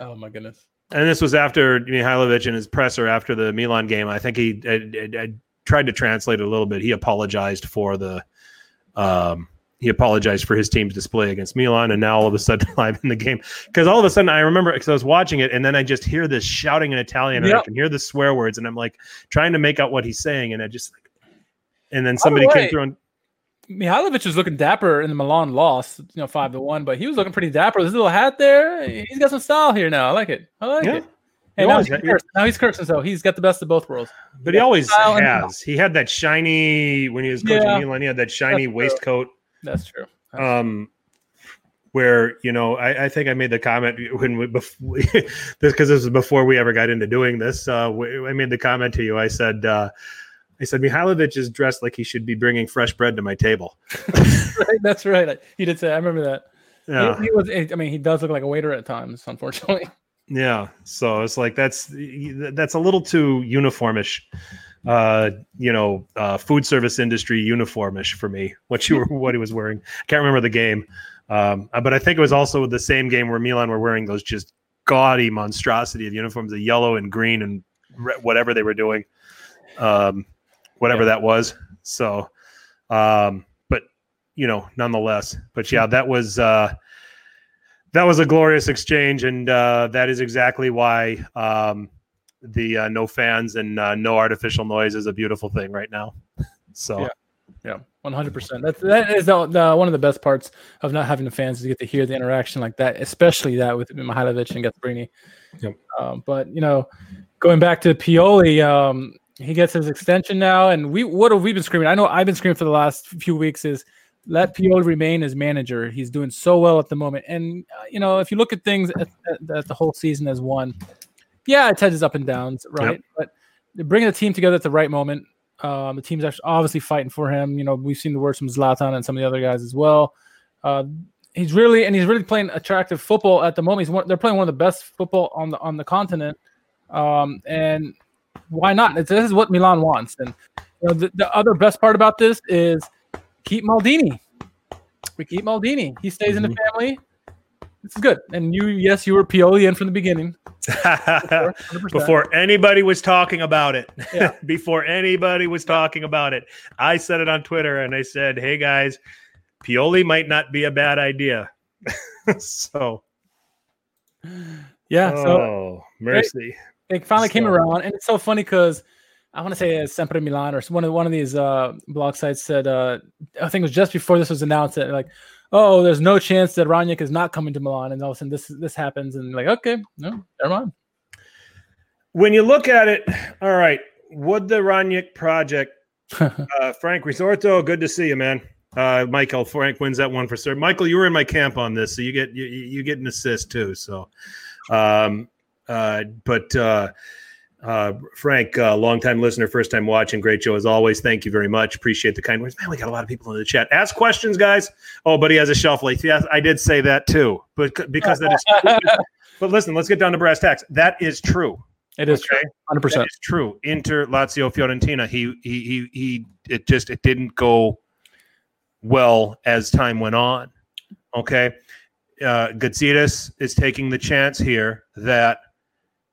Oh my goodness. and this was after Mihailovic and his presser after the Milan game. I think he had, had- had tried to translate it a little bit. He apologized for the, um, he apologized for his team's display against Milan, and now all of a sudden I'm in the game because all of a sudden I remember because I was watching it and then I just hear this shouting in Italian and I can hear the swear words and I'm like trying to make out what he's saying and I just like, and then somebody the came through and Mihailovic was looking dapper in the Milan loss, you know, five to one, but he was looking pretty dapper. This little hat there, he's got some style here now. I like it. I like Yeah. it. He And now he's, cursed. now he's cursing, so he's got the best of both worlds. But he always has. He had that shiny when he was coaching Yeah. Milan. He had that shiny That's true. That's true. Um, where you know, I, I think I made the comment when we before this because this was before we ever got into doing this. Uh, I made the comment to you. I said, uh, I said Mihailovic is dressed like he should be bringing fresh bread to my table. right, that's right. He did say. I remember that. He- Yeah, He, was. I mean, he does look like a waiter at times. Unfortunately. yeah. So it's like that's that's a little too uniformish. Uh, you know, uh, food service industry uniformish for me. What you were, what he was wearing. I can't remember the game, um, uh, but I think it was also the same game where Milan were wearing those just gaudy monstrosity of uniforms, the yellow and green and re- whatever they were doing, um, whatever that was. So, um, but you know, nonetheless, but yeah, that was uh, that was a glorious exchange, and uh, that is exactly why um, the uh, no fans and uh, no artificial noise is a beautiful thing right now. So. Yeah. Yeah, one hundred percent. That's that is the, the, one of the best parts of not having the fans is to get to hear the interaction like that, especially that with Mihailovic and Gasperini. Yep. Um, but you know, going back to Pioli, um, he gets his extension now, and we what have we been screaming? I know I've been screaming for the last few weeks is let Pioli remain as manager. He's doing so well at the moment, and uh, you know if you look at things at, at, at the whole season as one, yeah, it's had its up and downs, right? But bringing the team together at the right moment. Um, the team's actually obviously fighting for him. You know, we've seen the words from Zlatan and some of the other guys as well. Uh, he's really and he's really playing attractive football at the moment. He's one, they're playing one of the best football on the on the continent. Um, and why not? It's, this is what Milan wants. And you know, the, the other best part about this is keep Maldini. We keep Maldini. He stays in the family. This is good. And you, yes, you were Pioli in from the beginning. 100%. Before anybody was talking about it, Yeah. before anybody was talking about it, I said it on Twitter and I said, "Hey guys, Pioli might not be a bad idea." so, yeah, so oh mercy. it finally came around, and it's so funny because I want to say uh, Sempre Milan or one of one of these uh, blog sites said uh, I think it was just before this was announced that like, oh, there's no chance that Rangnick is not coming to Milan, and all of a sudden this this happens, and like, okay, no, never mind. When you look at it, all right, would the Rangnick project, uh, Frank Risorto, good to see you, man. Uh, Michael Frank wins that one for sure. Michael, you were in my camp on this, so you get you, you get an assist too. So, um, uh, but uh, uh, Frank, uh, longtime listener, first time watching, great show as always. Thank you very much. Appreciate the kind words. Man, we got a lot of people in the chat. Ask questions, guys. Oh, but he has a shelf life. Yes, I did say that too, but because that is. but listen, let's get down to brass tacks. That is true. It is Okay. true, hundred percent. is true. Inter Lazio Fiorentina. He he he he. It just it didn't go well as time went on. Okay, uh, Gazidis is taking the chance here that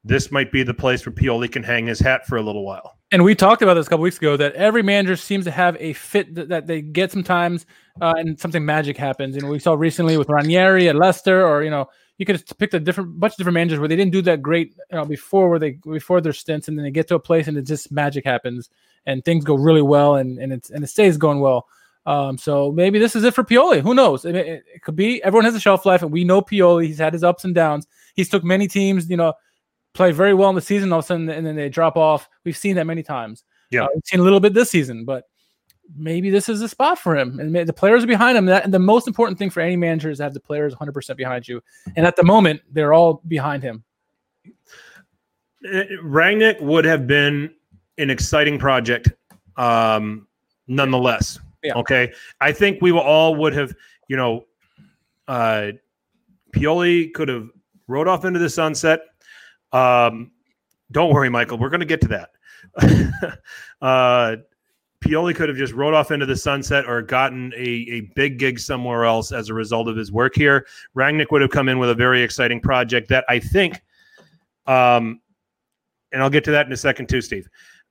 this might be the place where Pioli can hang his hat for a little while. And we talked about this a couple weeks ago that every manager seems to have a fit that, that they get sometimes, uh, and something magic happens. You know, we saw recently with Ranieri at Leicester, or you know, you could picked a different bunch of different managers where they didn't do that great you know, before, where they before their stints, and then they get to a place and it just magic happens and things go really well, and and it's and it stays going well. Um, so maybe this is it for Pioli. Who knows? It, it, it could be. Everyone has a shelf life, and we know Pioli. He's had his ups and downs. He's took many teams, you know, play very well in the season, all of a sudden, and then they drop off. We've seen that many times. Yeah. Uh, we've seen a little bit this season, but maybe this is a spot for him. And the players are behind him. That and the most important thing for any manager is to have the players 100% behind you. And at the moment, they're all behind him. Uh, Rangnick would have been an exciting project, um, nonetheless. Yeah. Okay. I think we all would have, you know, uh, Pioli could have rode off into the sunset. Um, don't worry, Michael. We're going to get to that. uh, Pioli could have just rode off into the sunset or gotten a, a big gig somewhere else as a result of his work here. Rangnick would have come in with a very exciting project that I think, um, and I'll get to that in a second too, Steve,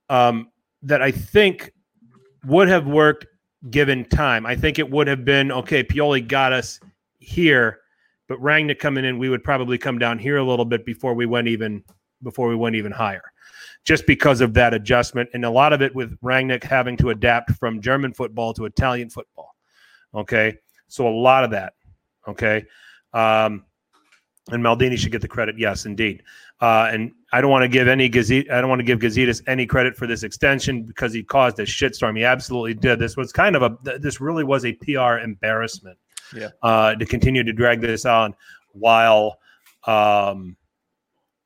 um, that I think would have worked given time. I think it would have been okay. Pioli got us here, but Rangnick coming in, we would probably come down here a little bit before we went even before we went even higher, just because of that adjustment and a lot of it with Rangnick having to adapt from German football to Italian football. Okay, so a lot of that. Okay, um, and Maldini should get the credit. Yes, indeed. Uh, and I don't want to give any Gazet, I don't want to give Gazidis any credit for this extension because he caused a shitstorm. He absolutely did. This was kind of a this really was a PR embarrassment. Yeah. Uh, to continue to drag this on while um,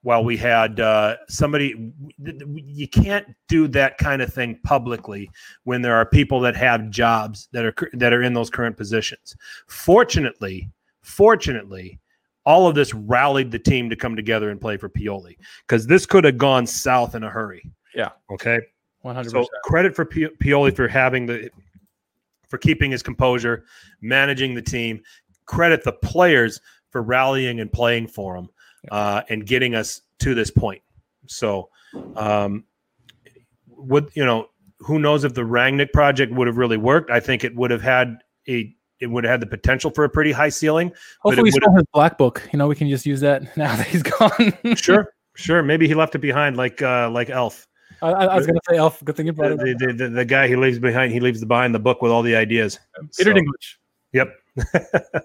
while we had uh, somebody you can't do that kind of thing publicly when there are people that have jobs that are that are in those current positions. Fortunately, fortunately, all of this rallied the team to come together and play for Pioli because this could have gone south in a hurry. Yeah. Okay. 100%. So credit for Pi- Pioli for having the for keeping his composure, managing the team. Credit the players for rallying and playing for him uh, and getting us to this point. So, um, would you know? Who knows if the Rangnick project would have really worked? I think it would have had a it would have had the potential for a pretty high ceiling. Hopefully, it we would've- stole his black book. You know, we can just use that now that he's gone. Sure, sure. Maybe he left it behind, like uh, like Elf. I, I was going to say Elf. Good thing you brought The, it the, the, the guy he leaves behind, he leaves behind the book with all the ideas. Peter So- Dinklage. Yep.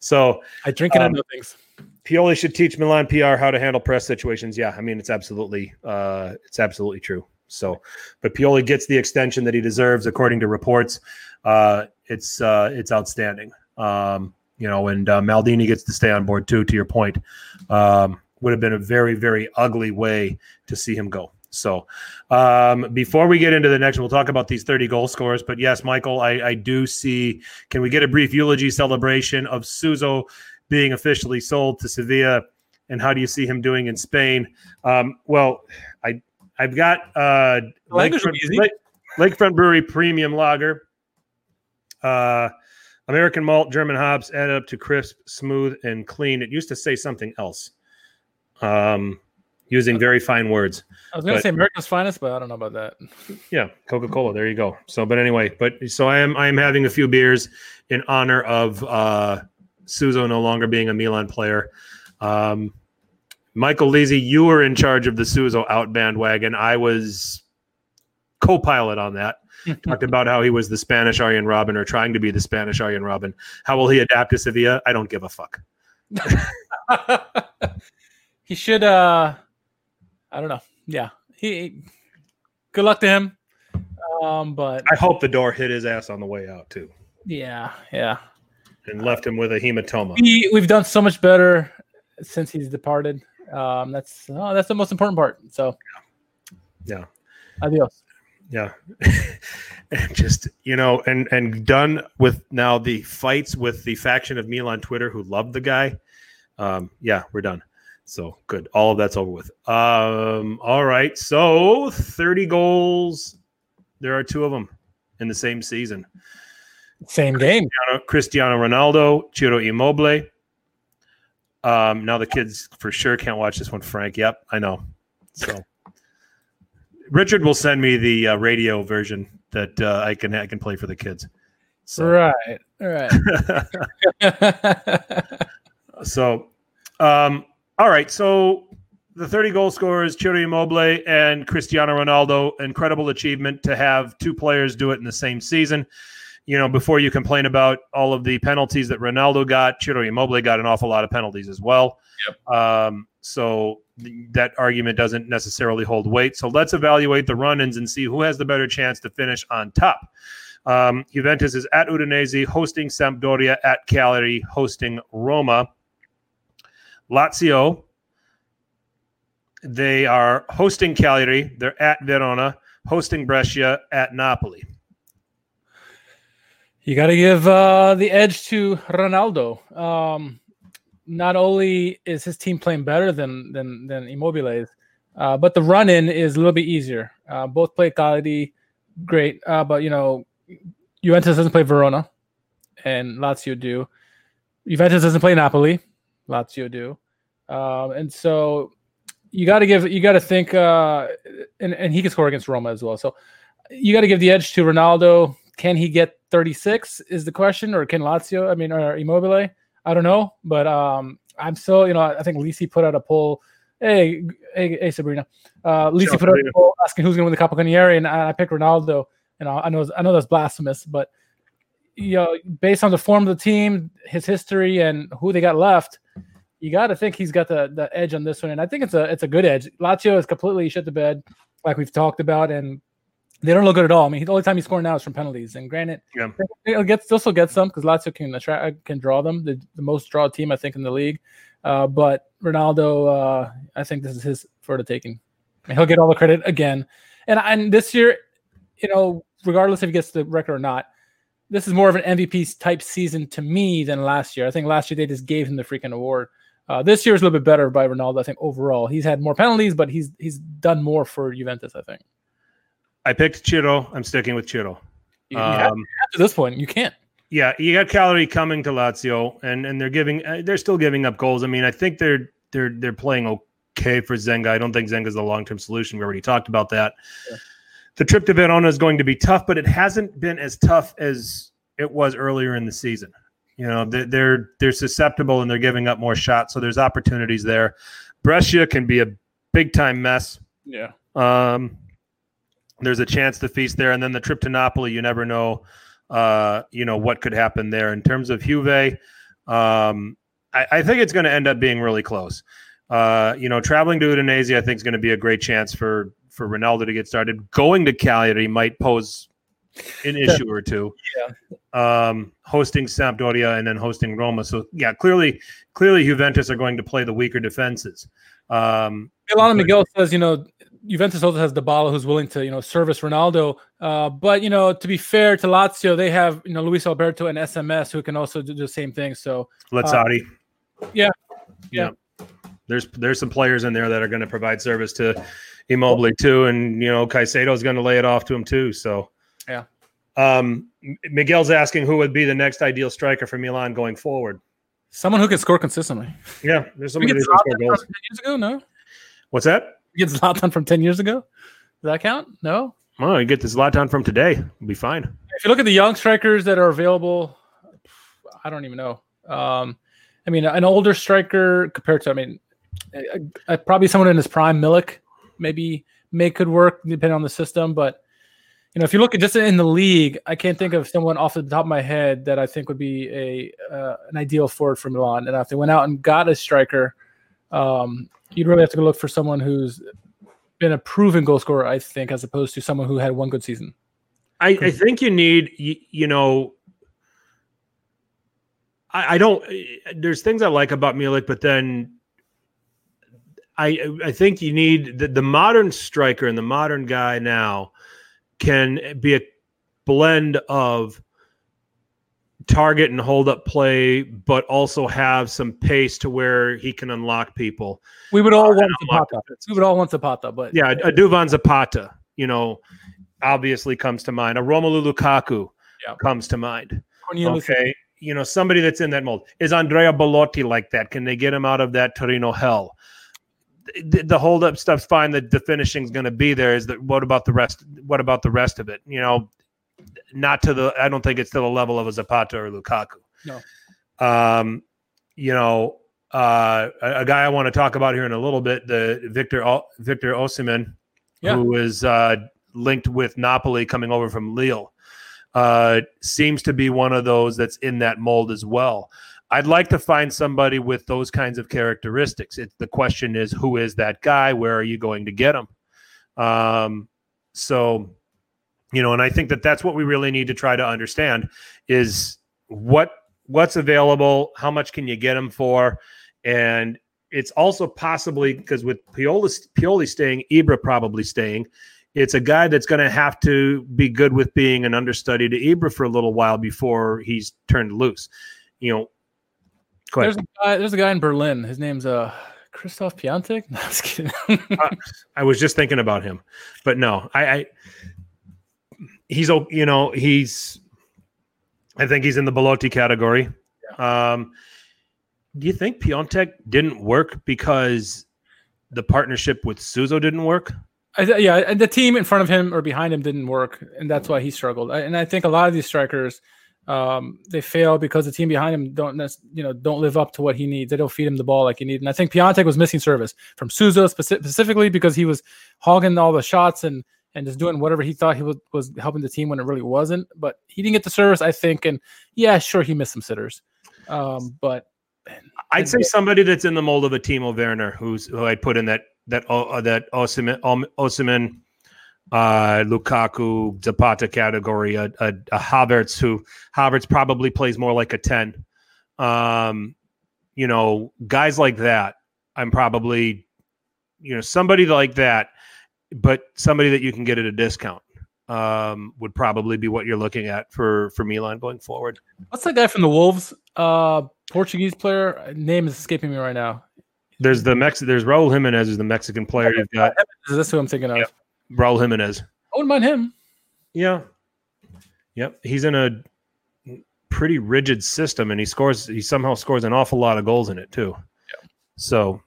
so I drink and I Um, know things. Pioli should teach Milan PR how to handle press situations. Yeah, I mean it's absolutely uh, it's absolutely true. So, but Pioli gets the extension that he deserves according to reports. Uh, it's uh, it's outstanding. Um, you know, and uh, Maldini gets to stay on board too. To your point, um, would have been a very very ugly way to see him go. So, um, before we get into the next, we'll talk about these 30 goal scores. But yes, Michael, I, I do see. Can we get a brief eulogy celebration of Suso being officially sold to Sevilla? And how do you see him doing in Spain? Um, well, I I've got uh, Lakefront. Lake, Lakefront Brewery Premium Lager, uh, American malt, German hops, added up to crisp, smooth, and clean. It used to say something else. Um, using very fine words. I was going to say America's finest, but I don't know about that. Yeah, Coca Cola. There you go. So, but anyway, but so I am I am having a few beers in honor of uh, Suso no longer being a Milan player. Um, Michael Lisi, you were in charge of the Suso out bandwagon. I was co-pilot on that. Talked about how he was the Spanish Arjen Robben or trying to be the Spanish Arjen Robben. How will he adapt to Sevilla? I don't give a fuck. he should. uh I don't know. Yeah, he. Good luck to him. Um, but I hope the door hit his ass on the way out too yeah, yeah. and left him with a hematoma. We we've done so much better since he's departed. Um, that's oh, that's the most important part. So Yeah. adios. Yeah. and just, you know, and and done with now the fights with the faction of Milan Twitter who loved the guy. Um, yeah, we're done. So good. All of that's over with. Um, all right. So 30 goals. There are two of them in the same season. Same game. Cristiano- Cristiano Ronaldo, Ciro Immobile. Um, now the kids for sure can't watch this one, Frank. Yep, I know. So Richard will send me the uh, radio version that uh, I can I can play for the kids. So, Right. Right. so um, all right. So the 30 goal scorers, Ciro Immobile and Cristiano Ronaldo, incredible achievement to have two players do it in the same season. You know, before you complain about all of the penalties that Ronaldo got, Ciro Immobile got an awful lot of penalties as well. Um, so that argument doesn't necessarily hold weight. So let's evaluate the run-ins and see who has the better chance to finish on top. Um, Juventus is at Udinese, hosting Sampdoria at Cagliari, hosting Roma. Lazio, they are hosting Cagliari. They're at Verona, hosting Brescia, at Napoli. You got to give uh, the edge to Ronaldo. Um, not only is his team playing better than than than Immobile's, uh, but the run in is a little bit easier. Uh, both play quality, great. Uh, but you know, Juventus doesn't play Verona, and Lazio do. Juventus doesn't play Napoli, Lazio do, um, and so you got to give you got to think, uh, and and he can score against Roma as well. So you got to give the edge to Ronaldo. Can he get 36? Is the question, or can Lazio? I mean, or Immobile? I don't know, but um, I'm still, you know, I think Lisi put out a poll. Hey, hey, hey Sabrina. Uh, Ciao, put out a poll asking who's going to win the Capocannoniere, and I, I picked Ronaldo. And I, I know, I know that's blasphemous, but you know, based on the form of the team, his history, and who they got left, you got to think he's got the the edge on this one. And I think it's a it's a good edge. Lazio is completely shit the bed, like we've talked about, and they don't look good at all. I mean, the only time he's scoring now is from penalties. And granted, Yeah. he'll get still still get some because Lazio can attract can draw them. The, the most draw team I think in the league. Uh, but Ronaldo, uh, I think this is his for the taking. And he'll get all the credit again. And and this year, you know, regardless if he gets the record or not, this is more of an MVP type season to me than last year. I think last year they just gave him the freaking award. Uh, this year is a little bit better by Ronaldo. I think overall he's had more penalties, but he's he's done more for Juventus. I think. I picked Ciro. I'm sticking with Ciro. You- you have- Um, to this point, you can't. yeah, you got Cagliari coming to Lazio, and and they're giving uh, they're still giving up goals. I mean, I think they're they're they're playing okay for Zenga. I don't think Zenga's the long term solution. We already talked about that. Yeah. The trip to Verona is going to be tough, but it hasn't been as tough as it was earlier in the season. You know, they're they're, they're susceptible and they're giving up more shots, so there's opportunities there. Brescia can be a big time mess. Yeah. Um, there's a chance to feast there, and then the trip to Napoli. You never know, uh, you know what could happen there in terms of Juve. Um, I, I think it's going to end up being really close. Uh, you know, traveling to Udinese, I think is going to be a great chance for for Ronaldo to get started. Going to Cagliari might pose an issue or two. Yeah. Um, hosting Sampdoria and then hosting Roma. So yeah, clearly, clearly Juventus are going to play the weaker defenses. Um, Milano Miguel says, you know, Juventus also has Dybala who's willing to, you know, service Ronaldo. Uh, but you know, to be fair to Lazio, they have you know Luis Alberto and SMS who can also do the same thing. So Lazzari. yeah. yeah. There's there's some players in there that are going to provide service to Immobile too, and you know Caicedo is going to lay it off to him too. So Yeah. Um, Miguel's asking who would be the next ideal striker for Milan going forward. Someone who can score consistently. Yeah, there's We somebody who can score goals. from 10 years ago? No. What's that? We get Zlatan from 10 years ago? Does that count? No. Oh, you get this Zlatan from today. We'll be fine. If you look at the young strikers that are available, I don't even know. Um, I mean, an older striker compared to, I mean, uh, uh, probably someone in his prime, Milik, maybe may could work depending on the system. But you know, if you look at just in the league, I can't think of someone off the top of my head that I think would be a uh, an ideal forward for Milan. And if they went out and got a striker, um, you'd really have to go look for someone who's been a proven goal scorer, I think, as opposed to someone who had one good season. I, I think you need you, you know I, I don't there's things I like about Milik, but then I I think you need the, the modern striker and the modern guy now can be a blend of target and hold up play, but also have some pace to where he can unlock people. We would all Uh, want Zapata. We would all want Zapata, but Yeah, a Duvan Zapata, you know, obviously comes to mind. A Romelu Lukaku Yeah. comes to mind. Cornelius Okay. You know, somebody that's in that mold. Is Andrea Belotti like that? Can they get him out of that Torino hell? The, the hold up stuff's fine. The, the finishing's going to be there. Is that what about the rest? What about the rest of it? You know, not to the. I don't think it's to the level of a Zapata or Lukaku. No. Um, you know, uh, a, a guy I want to talk about here in a little bit, the Victor Victor Osimhen, Yeah. who is uh, linked with Napoli coming over from Lille uh, seems to be one of those that's in that mold as well. I'd like to find somebody with those kinds of characteristics. It, the question is, who is that guy? Where are you going to get him? Um, so, you know, and I think that that's what we really need to try to understand is what what's available, how much can you get him for, and it's also possibly because with Pioli, Pioli staying, Ibra probably staying it's a guy that's going to have to be good with being an understudy to Ibra for a little while before he's turned loose. You know, go ahead. There's a guy. There's a guy in Berlin. His name's uh Christoph Piątek. No, I was kidding. I was just thinking about him, but no, I, I he's you know he's I think he's in the Belotti category. Um, do you think Piątek didn't work because the partnership with Suso didn't work? I, th- yeah, and the team in front of him or behind him didn't work, and that's why he struggled. I, and I think a lot of these strikers, um, they fail because the team behind him don't, you know, don't live up to what he needs. They don't feed him the ball like he needs. And I think Piątek was missing service from speci- specifically because he was hogging all the shots and and just doing whatever he thought he was was helping the team when it really wasn't. But he didn't get the service, I think. And yeah, sure, he missed some sitters, um, but I'd say somebody that's in the mold of a Timo Werner, who's who I put in that that uh, that Osimhen, um, uh, Lukaku, Zapata category. A, a, a Havertz who Havertz probably plays more like a ten. Um, you know, guys like that. I'm probably, you know, somebody like that, but somebody that you can get at a discount um, would probably be what you're looking at for for Milan going forward. what's that guy from the Wolves? Uh, Portuguese player. Name is escaping me right now. There's the Mex. There's Raul Jimenez is the Mexican player. You've got Is this who I'm thinking of? Yep. Raul Jimenez. I wouldn't mind him. Yeah. Yep. He's in a pretty rigid system and he scores he somehow scores an awful lot of goals in it too. Yeah. So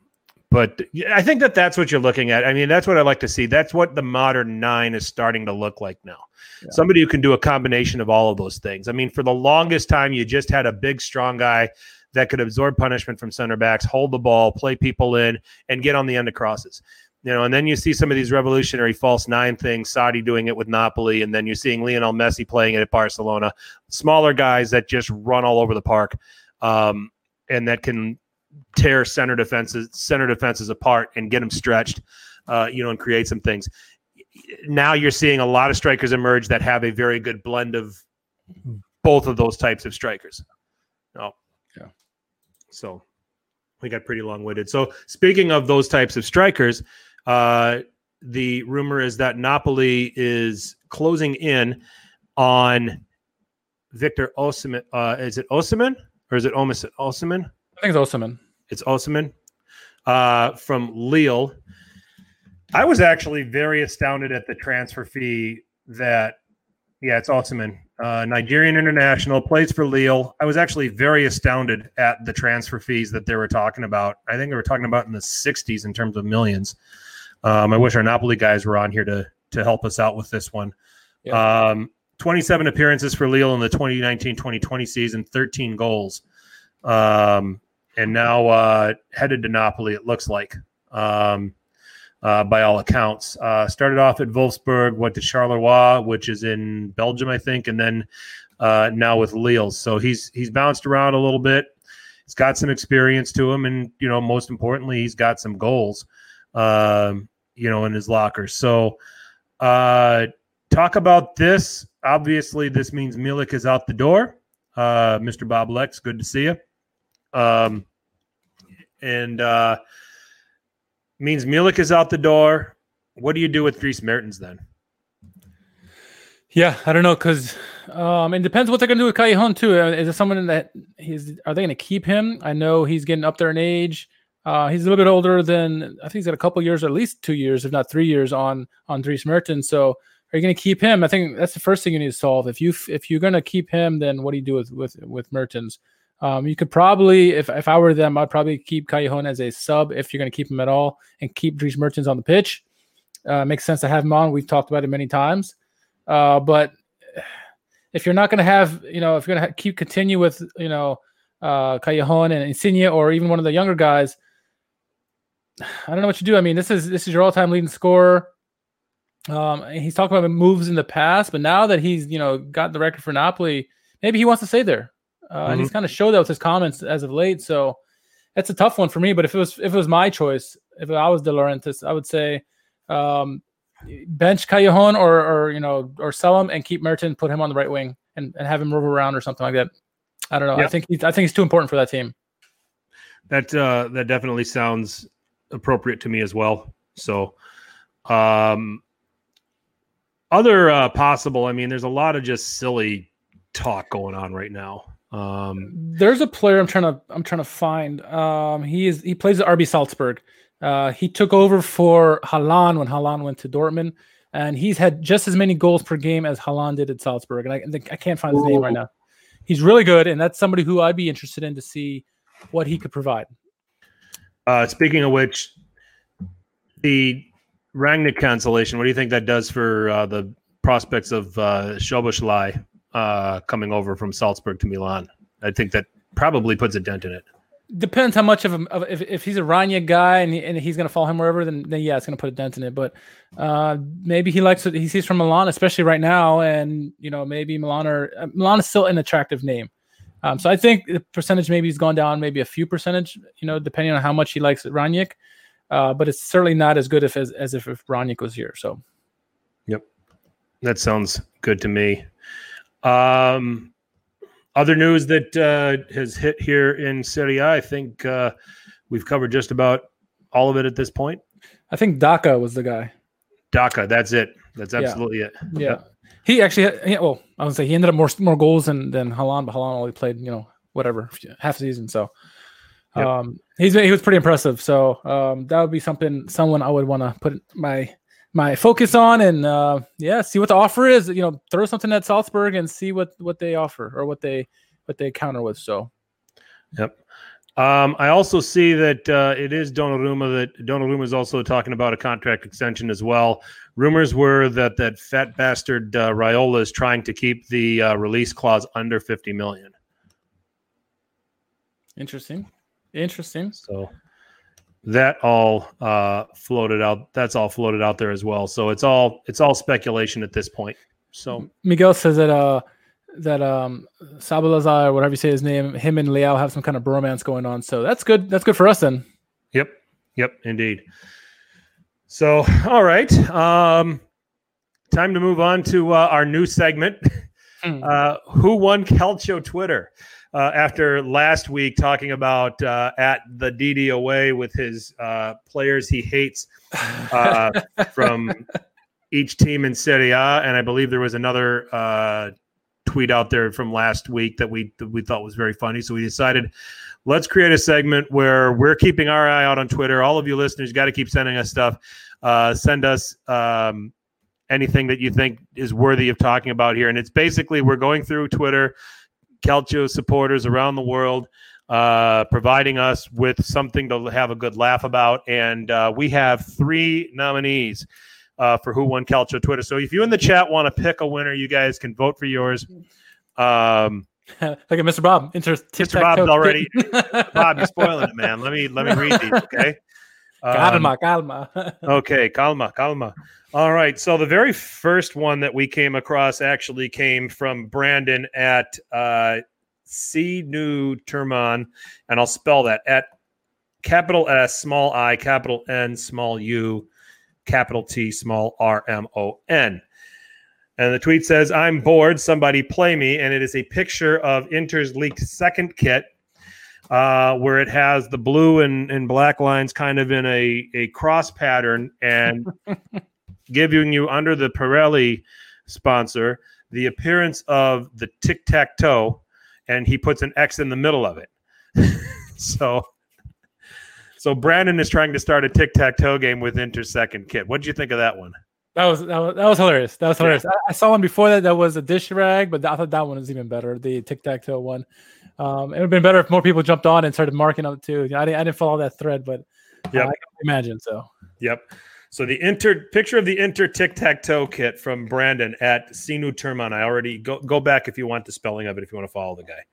but I think that that's what you're looking at. I mean, that's what I like to see. That's what the modern nine is starting to look like now. Yeah. Somebody who can do a combination of all of those things. I mean, for the longest time, you just had a big, strong guy that could absorb punishment from center backs, hold the ball, play people in, and get on the end of crosses. You know, and then you see some of these revolutionary false nine things, Sarri doing it with Napoli, and then you're seeing Lionel Messi playing it at Barcelona. Smaller guys that just run all over the park, um, and that can tear center defenses center defenses apart and get them stretched, uh, you know, and create some things. Now you're seeing a lot of strikers emerge that have a very good blend of both of those types of strikers. Oh, Yeah. So we got pretty long winded. So speaking of those types of strikers, uh, the rumor is that Napoli is closing in on Victor Osimhen. Uh, is it Osimhen or is it Omis- Osimhen? I think it's Osimhen. It's Osimhen uh, from Lille. I was actually very astounded at the transfer fee that, yeah, it's Osimhen uh, Nigerian international, plays for Lille. I was actually very astounded at the transfer fees that they were talking about. I think they were talking about in the 60s in terms of millions. Um, I wish our Napoli guys were on here to to help us out with this one. Yeah. Um, 27 appearances for Lille in the 2019-2020 season, 13 goals. Um, and now uh, headed to Napoli, it looks like, um, uh, by all accounts. Uh, started off at Wolfsburg, went to Charleroi, which is in Belgium, I think, and then uh, now with Lille. So he's he's bounced around a little bit. He's got some experience to him, and you know, most importantly, he's got some goals, um, you know, in his locker. So uh, talk about this. Obviously, this means Milik is out the door. Uh, Mr. Bob Lex, good to see you. Um, and uh, means Milik is out the door. What do you do with Dries Mertens then? Yeah, I don't know because um, it depends what they're going to do with Callejon too. Uh, is it someone that he's? Are they going to keep him? I know he's getting up there in age. Uh, he's a little bit older than I think he's got a couple years, or at least two years, if not three years on on Dries Mertens. So are you going to keep him? I think that's the first thing you need to solve. If you if you're going to keep him, then what do you do with with with Mertens? Um, you could probably, if if I were them, I'd probably keep Callejon as a sub if you're going to keep him at all, and keep Dries Mertens on the pitch. Uh, makes sense to have him on. We've talked about it many times. Uh, but if you're not going to have, you know, if you're going to keep continue with, you know, uh, Callejon and Insigne or even one of the younger guys, I don't know what you do. I mean, this is this is your all-time leading scorer. Um, he's talking about moves in the past, but now that he's you know got the record for Napoli, maybe he wants to stay there. Uh, mm-hmm. And he's mm-hmm. kind of showed that with his comments as of late. So that's a tough one for me. But if it was if it was my choice, if I was De Laurentiis, I would say um, bench Callejon or or you know or sell him and keep Merton, put him on the right wing and, and have him move around or something like that. I don't know. Yep. I think he's, I think he's too important for that team. That uh, that definitely sounds appropriate to me as well. So, um, other uh, possible. I mean, there's a lot of just silly talk going on right now. Um, there's a player I'm trying to I'm trying to find. Um, he is he plays at RB Salzburg. Uh, he took over for Haaland when Haaland went to Dortmund, and he's had just as many goals per game as Haaland did at Salzburg. And I, I can't find his name right now. He's really good, and that's somebody who I'd be interested in to see what he could provide. Uh, speaking of which, the Rangnick cancellation. What do you think that does for uh, the prospects of uh, uh, coming over from Salzburg to Milan? I think that probably puts a dent in it. Depends how much of, of if, if he's a Rangnick guy and, he, and he's going to follow him wherever, then, then yeah, it's going to put a dent in it. But uh, maybe he likes what he sees from Milan, especially right now, and you know maybe Milan or uh, Milan is still an attractive name. Um, so I think the percentage maybe has gone down, maybe a few percentage, you know, depending on how much he likes Rangnick. Uh, but it's certainly not as good if, as, as if, if Rangnick was here. So, yep, that sounds good to me. Um, other news that uh, has hit here in Serie A, I think uh, we've covered just about all of it at this point. I think Daka was the guy. Daka, that's it. That's absolutely yeah. it. Yeah. He actually, he, well, I would say he ended up more more goals than than Haaland, but Haaland only played, you know, whatever half season. So, yep. um, he's he was pretty impressive. So um, that would be something someone I would want to put my my focus on and uh, yeah, see what the offer is. You know, throw something at Salzburg and see what what they offer or what they what they counter with. So, yep. Um, I also see that uh, it is Donnarumma that Donnarumma is also talking about a contract extension as well. Rumors were that that fat bastard uh, Raiola is trying to keep the uh, release clause under fifty million. Interesting, interesting. So that all uh, floated out. That's all floated out there as well. So it's all it's all speculation at this point. So Miguel says that uh that um Sabalaza or whatever you say his name, him and Leao have some kind of bromance going on. So that's good. That's good for us then. Yep. Yep. Indeed. So all right. Um, time to move on to uh, our new segment. Mm. Uh, who won Calcio Twitter? uh, after last week talking about uh, at the DDOA with his uh, players he hates uh, from each team in Serie A, and I believe there was another uh, tweet out there from last week that we that we thought was very funny. So we decided let's create a segment where we're keeping our eye out on Twitter. All of you listeners got to keep sending us stuff. Uh, send us. Um, anything that you think is worthy of talking about here. And it's basically we're going through Twitter, Calcio supporters around the world, uh, providing us with something to have a good laugh about. And uh, we have three nominees. Uh, for who won Calcio Twitter. So if you in the chat want to pick a winner, you guys can vote for yours. Um, Look at Mr. Bob. Inter- Mr. Bob's already. Bob, you're spoiling it, man. Let me let me read these, okay? Um, calma, calma. okay, calma, calma. All right. So the very first one that we came across actually came from Brandon at uh, C New Terman, and I'll spell that at capital S, small I, capital N, small U, capital T, small R M O N. And the tweet says, I'm bored. Somebody play me. And it is a picture of Inter's leaked second kit uh, where it has the blue and, and black lines kind of in a, a cross pattern and giving you under the Pirelli sponsor the appearance of the tic tac toe. And he puts an X in the middle of it. so. So Brandon is trying to start a tic tac toe game with Inter's second kit. What do you think of that one? That was that was, that was hilarious. That was hilarious. Yeah. I, I, saw one before that. That was a dish rag, but I thought that one was even better. The tic tac toe one. Um, it would have been better if more people jumped on and started marking up too. I didn't, I didn't follow that thread, but yeah, uh, I can imagine. So. Yep. So the inter picture of the inter tic tac toe kit from Brandon at Sinu Terman. I already go go back if you want the spelling of it if you want to follow the guy.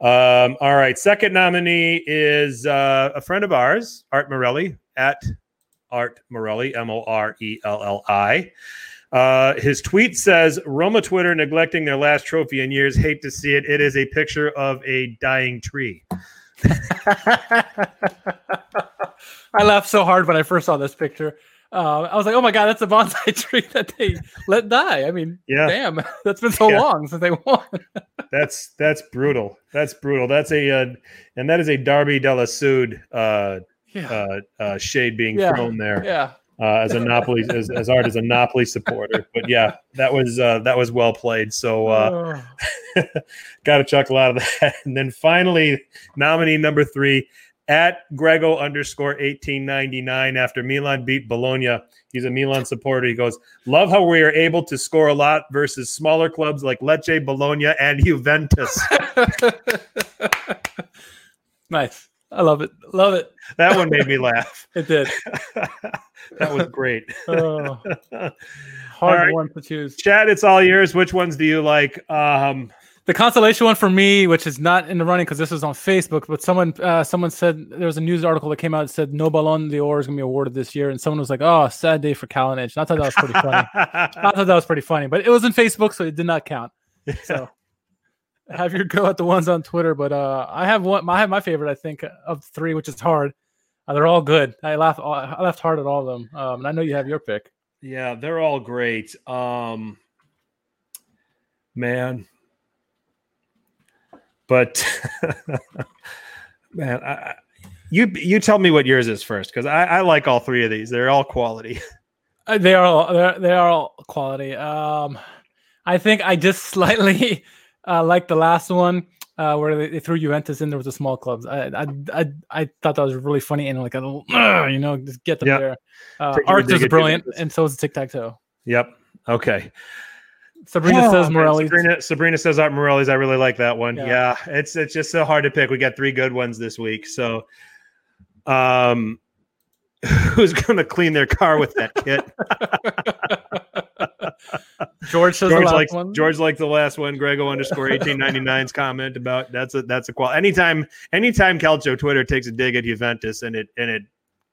Um, all right. Second nominee is uh, a friend of ours, Art Morelli at Art Morelli, M O R E L L I. Uh, his tweet says Roma Twitter neglecting their last trophy in years. Hate to see it. It is a picture of a dying tree. I laughed so hard when I first saw this picture. Uh, I was like, "Oh my god, that's a bonsai tree that they let die." I mean, yeah, damn, that's been so yeah. long since they won. that's that's brutal. That's brutal. That's a uh, and that is a Darby Della Sud uh, yeah. uh, uh, shade being yeah. thrown there. Yeah. Uh, as a Napoli, as, as Art as a Napoli supporter, but yeah, that was uh, that was well played. So uh, oh. got to chuckle out of that. And then finally, nominee number three at Grego underscore eighteen ninety nine. After Milan beat Bologna, he's a Milan supporter. He goes, "Love how we are able to score a lot versus smaller clubs like Lecce, Bologna, and Juventus." nice. I love it. Love it. That one made me laugh. it did. that was great. oh, hard right. one to choose. Chad, it's all yours. Which ones do you like? Um, the consolation one for me, which is not in the running because this was on Facebook, but someone uh, someone said there was a news article that came out that said no Ballon d'Or is going to be awarded this year, and someone was like, "Oh, sad day for Kalinic." I thought that was pretty funny. I thought that was pretty funny, but it was in Facebook, so it did not count. So have your go at the ones on Twitter, but uh, I have one. I have my favorite. I think of three, which is hard. Uh, they're all good. I laugh. I laughed hard at all of them. Um, and I know you have your pick. Yeah, they're all great. Um, man, but man, I, you you tell me what yours is first because I, I like all three of these. They're all quality. Uh, they are all they're, they are all quality. Um, I think I just slightly uh, like the last one uh, where they, they, threw Juventus in there with the small clubs. I, I I I thought that was really funny and like a little, you know, just get them yep. there. Uh, art is brilliant, and so is tic tac toe. Yep. Okay. Sabrina oh, says Morelli. Sabrina, Sabrina says Art Morelli's. I really like that one. Yeah. yeah, it's it's just so hard to pick. We got three good ones this week. So, um, who's going to clean their car with that kit? George says George likes one. George liked the last one. Grego underscore 1899's comment about that's a that's a qual. Anytime anytime Calcio Twitter takes a dig at Juventus and it and it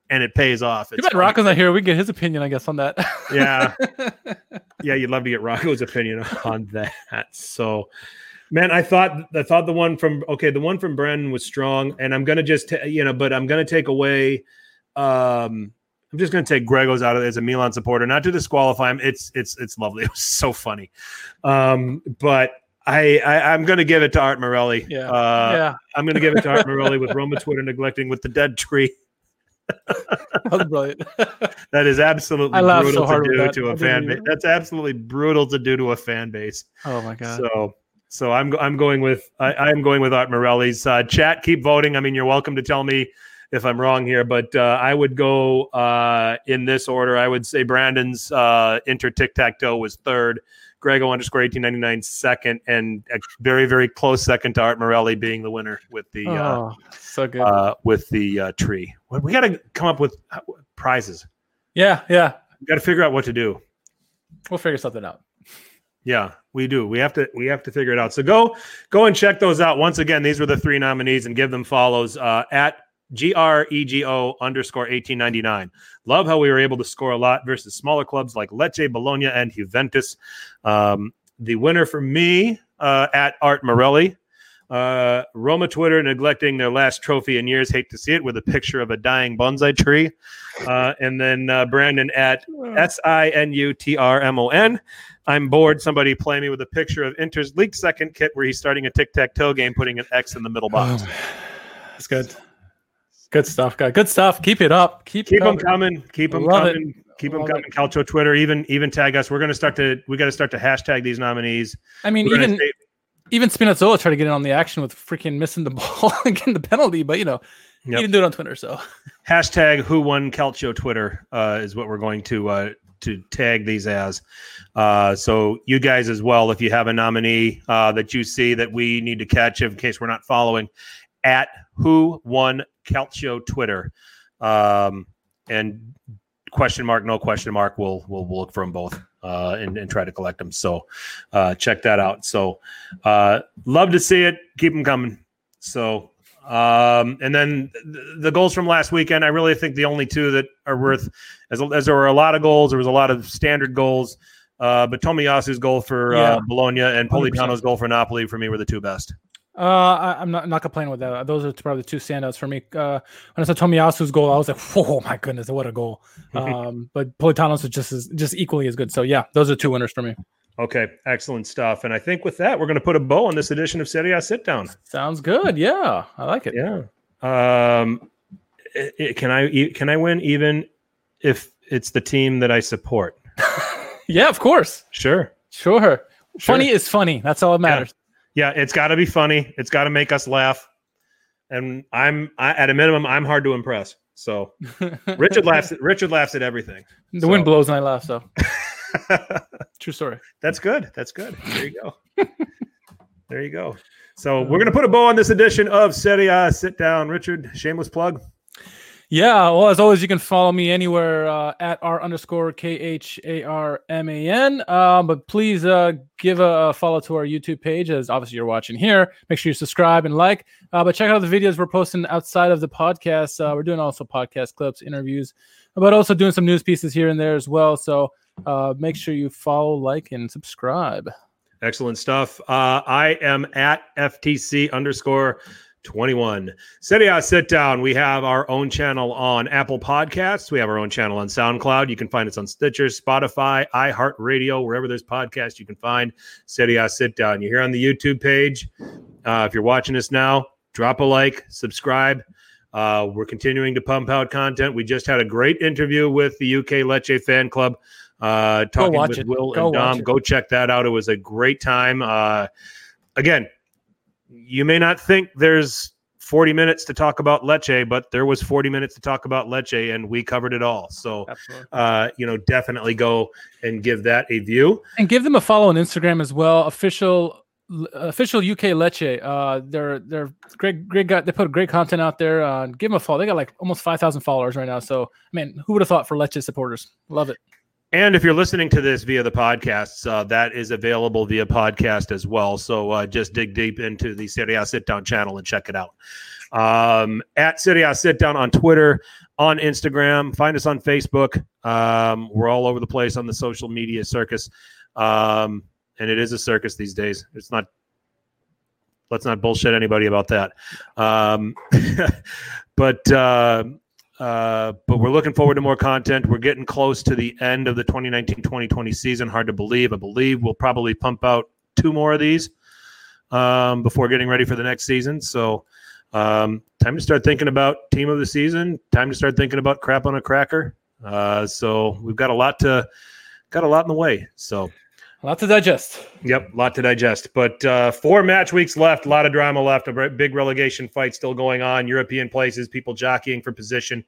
and it pays off. Too bad Rocco's not here. We get his opinion, I guess, on that. yeah, yeah, you'd love to get Rocco's opinion on that. So, man, I thought I thought the one from okay, the one from Brennan was strong, and I'm gonna just t- you know, but I'm gonna take away. Um, I'm just going to take Gregos out of it as a Milan supporter, not to disqualify him. It's it's it's lovely. It was so funny, um, but I, I am going to give it to Art Morelli. Yeah, uh, yeah. I'm going to give it to Art Morelli with Roma Twitter neglecting with the dead tree. That's brilliant. that is absolutely brutal so to do to a fan base. That's absolutely brutal to do to a fan base. Oh my god. So so I'm I'm going with I, I'm going with Art Morelli's uh, chat. Keep voting. I mean, you're welcome to tell me if I'm wrong here, but uh, I would go uh, in this order. I would say Brandon's uh, Inter Tic Tac Toe was third. Grego underscore 1899 second, and a very very close second to Art Morelli being the winner with the uh, Oh, so good. uh, with the uh, tree. We- got to come up with prizes. yeah, yeah. Got to figure out what to do. We'll figure something out. Yeah, we do. We have to we have to figure it out. So go go and check those out. Once again, these were the three nominees and give them follows uh, at G R E G O underscore eighteen ninety nine. Love how we were able to score a lot versus smaller clubs like Lecce, Bologna, and Juventus. Um, the winner for me uh, at Art Morelli. Uh, Roma Twitter neglecting their last trophy in years. Hate to see it with a picture of a dying bonsai tree. Uh, and then uh, Brandon at S I N U T R M O N. I'm bored. Somebody play me with a picture of Inter's leaked second kit where he's starting a tic tac toe game, putting an X in the middle box. That's good. Good stuff, guy. Good stuff. Keep it up. Keep, Keep them coming. coming. Keep them Love it. coming. Keep them coming. Calcio Twitter, even even tag us. We're gonna start to we got to start to hashtag these nominees. I mean, We're even say- even Spinazzola tried to get in on the action with freaking missing the ball and getting the penalty, but you know, Yep. he didn't do it on Twitter. So hashtag who won Calcio Twitter uh, is what we're going to uh, to tag these as. Uh, so you guys as well, if you have a nominee uh, that you see that we need to catch, in case we're not following, at who won Calcio Twitter, um, and question mark, no question mark, we'll we'll, we'll look for them both. Uh, and, and try to collect them. So uh, check that out. So uh, love to see it. Keep them coming. So um, and then th- the goals from last weekend, I really think the only two that are worth, as, as there were a lot of goals, there was a lot of standard goals. Uh, but Tomiyasu's goal for Yeah. uh, Bologna and 100%. Goal for Napoli for me were the two best. Uh, I, I'm not not complaining with that. Those are probably the two standouts for me. Uh, when I saw Tomiyasu's goal, I was like, "Oh my goodness, what a goal!" Um, but Politano's is just as just equally as good. So yeah, those are two winners for me. Okay, excellent stuff. And I think with that, we're going to put a bow on this edition of Serie A Sit Down. Sounds good. Yeah, I like it. Yeah. Um, i- i- can I can I win even if it's the team that I support? Yeah, of course. Sure. Sure. Sure. Funny is funny. That's all that matters. Yeah, it's got to be funny. It's got to make us laugh. And I'm I, at a minimum, I'm hard to impress. So Richard laughs. At, Richard laughs at everything. the So- wind blows and I laugh. So true story. That's good. That's good. There you go. there you go. So we're gonna put a bow on this edition of Serie A Sit Down. Richard, shameless plug. Yeah, well, as always, you can follow me anywhere uh, at r underscore k h a r m a n. Um, but please uh, give a follow to our YouTube page, as obviously you're watching here. Make sure you subscribe and like. Uh, but check out the videos we're posting outside of the podcast. Uh, we're doing also podcast clips, interviews, but also doing some news pieces here and there as well. So uh, make sure you follow, like, and subscribe. Excellent stuff. I am at FTC underscore 21. Serie A Sit Down. We have our own channel on Apple Podcasts. We have our own channel on SoundCloud. You can find us on Stitcher, Spotify, iHeartRadio, wherever there's podcasts, you can find Serie A Sit Down. You're here on the YouTube page. Uh, if you're watching us now, drop a like, subscribe. Uh, we're continuing to pump out content. We just had a great interview with the UK Lecce fan club. Uh, talking with it. Will Go and Dom. Go check that out. It was a great time. Uh, again, you may not think there's 40 minutes to talk about Lecce, but there was 40 minutes to talk about Lecce, and we covered it all. So, uh, you know, definitely go and give that a view. And give them a follow on Instagram as well. Official official UK Lecce. Uh, they're they're great great guy. They put great content out there. Uh, give them a follow. They got like almost five thousand followers right now. So I mean, who would have thought for Lecce supporters? Love it. And if you're listening to this via the podcasts, uh, that is available via podcast as well. So uh, just dig deep into the Serie A Sit Down channel and check it out. Um, at Serie A Sit Down on Twitter, on Instagram, find us on Facebook. Um, we're all over the place on the social media circus. Um, and it is a circus these days. It's not, let's not bullshit anybody about that. Um, but, uh, uh, but we're looking forward to more content. We're getting close to the end of the 2019-2020 season. Hard to believe. I believe we'll probably pump out two more of these um, before getting ready for the next season. So, um, time to start thinking about team of the season. Time to start thinking about crap on a cracker. Uh, so we've got a lot to got a lot in the way. So, A lot to digest. Yep, a lot to digest. But uh, four match weeks left, a lot of drama left, a big relegation fight still going on, European places, people jockeying for position.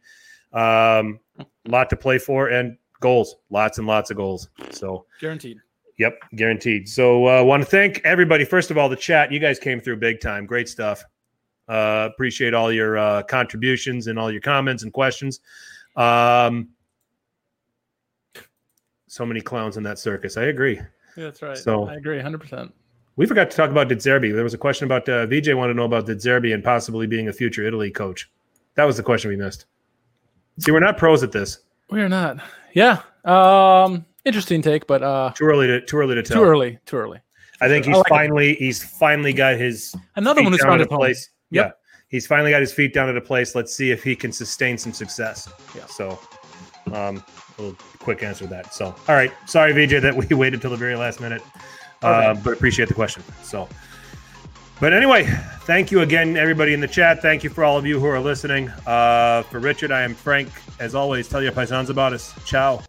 Um, a lot to play for, and goals, lots and lots of goals. So guaranteed. Yep, guaranteed. So I uh, want to thank everybody. First of all, the chat, you guys came through big time. Great stuff. Uh, appreciate all your uh, contributions and all your comments and questions. Um, so many clowns in that circus. I agree. That's right. So I agree 100%. We forgot to talk about Zerbi. There was a question about uh, VJ wanted to know about Zerbi and possibly being a future Italy coach. That was the question we missed. See, we're not pros at this. We are not. Yeah. Um, interesting take, but uh, too early to too early to tell. Too early. Too early. I think he's I like finally it. he's finally got his another one who's found a place. Yep. Yeah, he's finally got his feet down at a place. Let's see if he can sustain some success. Yeah. So, um, a little quick answer to that. So, all right. Sorry, VJ, that we waited till the very last minute, uh, but appreciate the question. So, but anyway, thank you again, everybody in the chat. Thank you for all of you who are listening. Uh, for Richard, I am Frank. As always, tell your paisans about us. Ciao.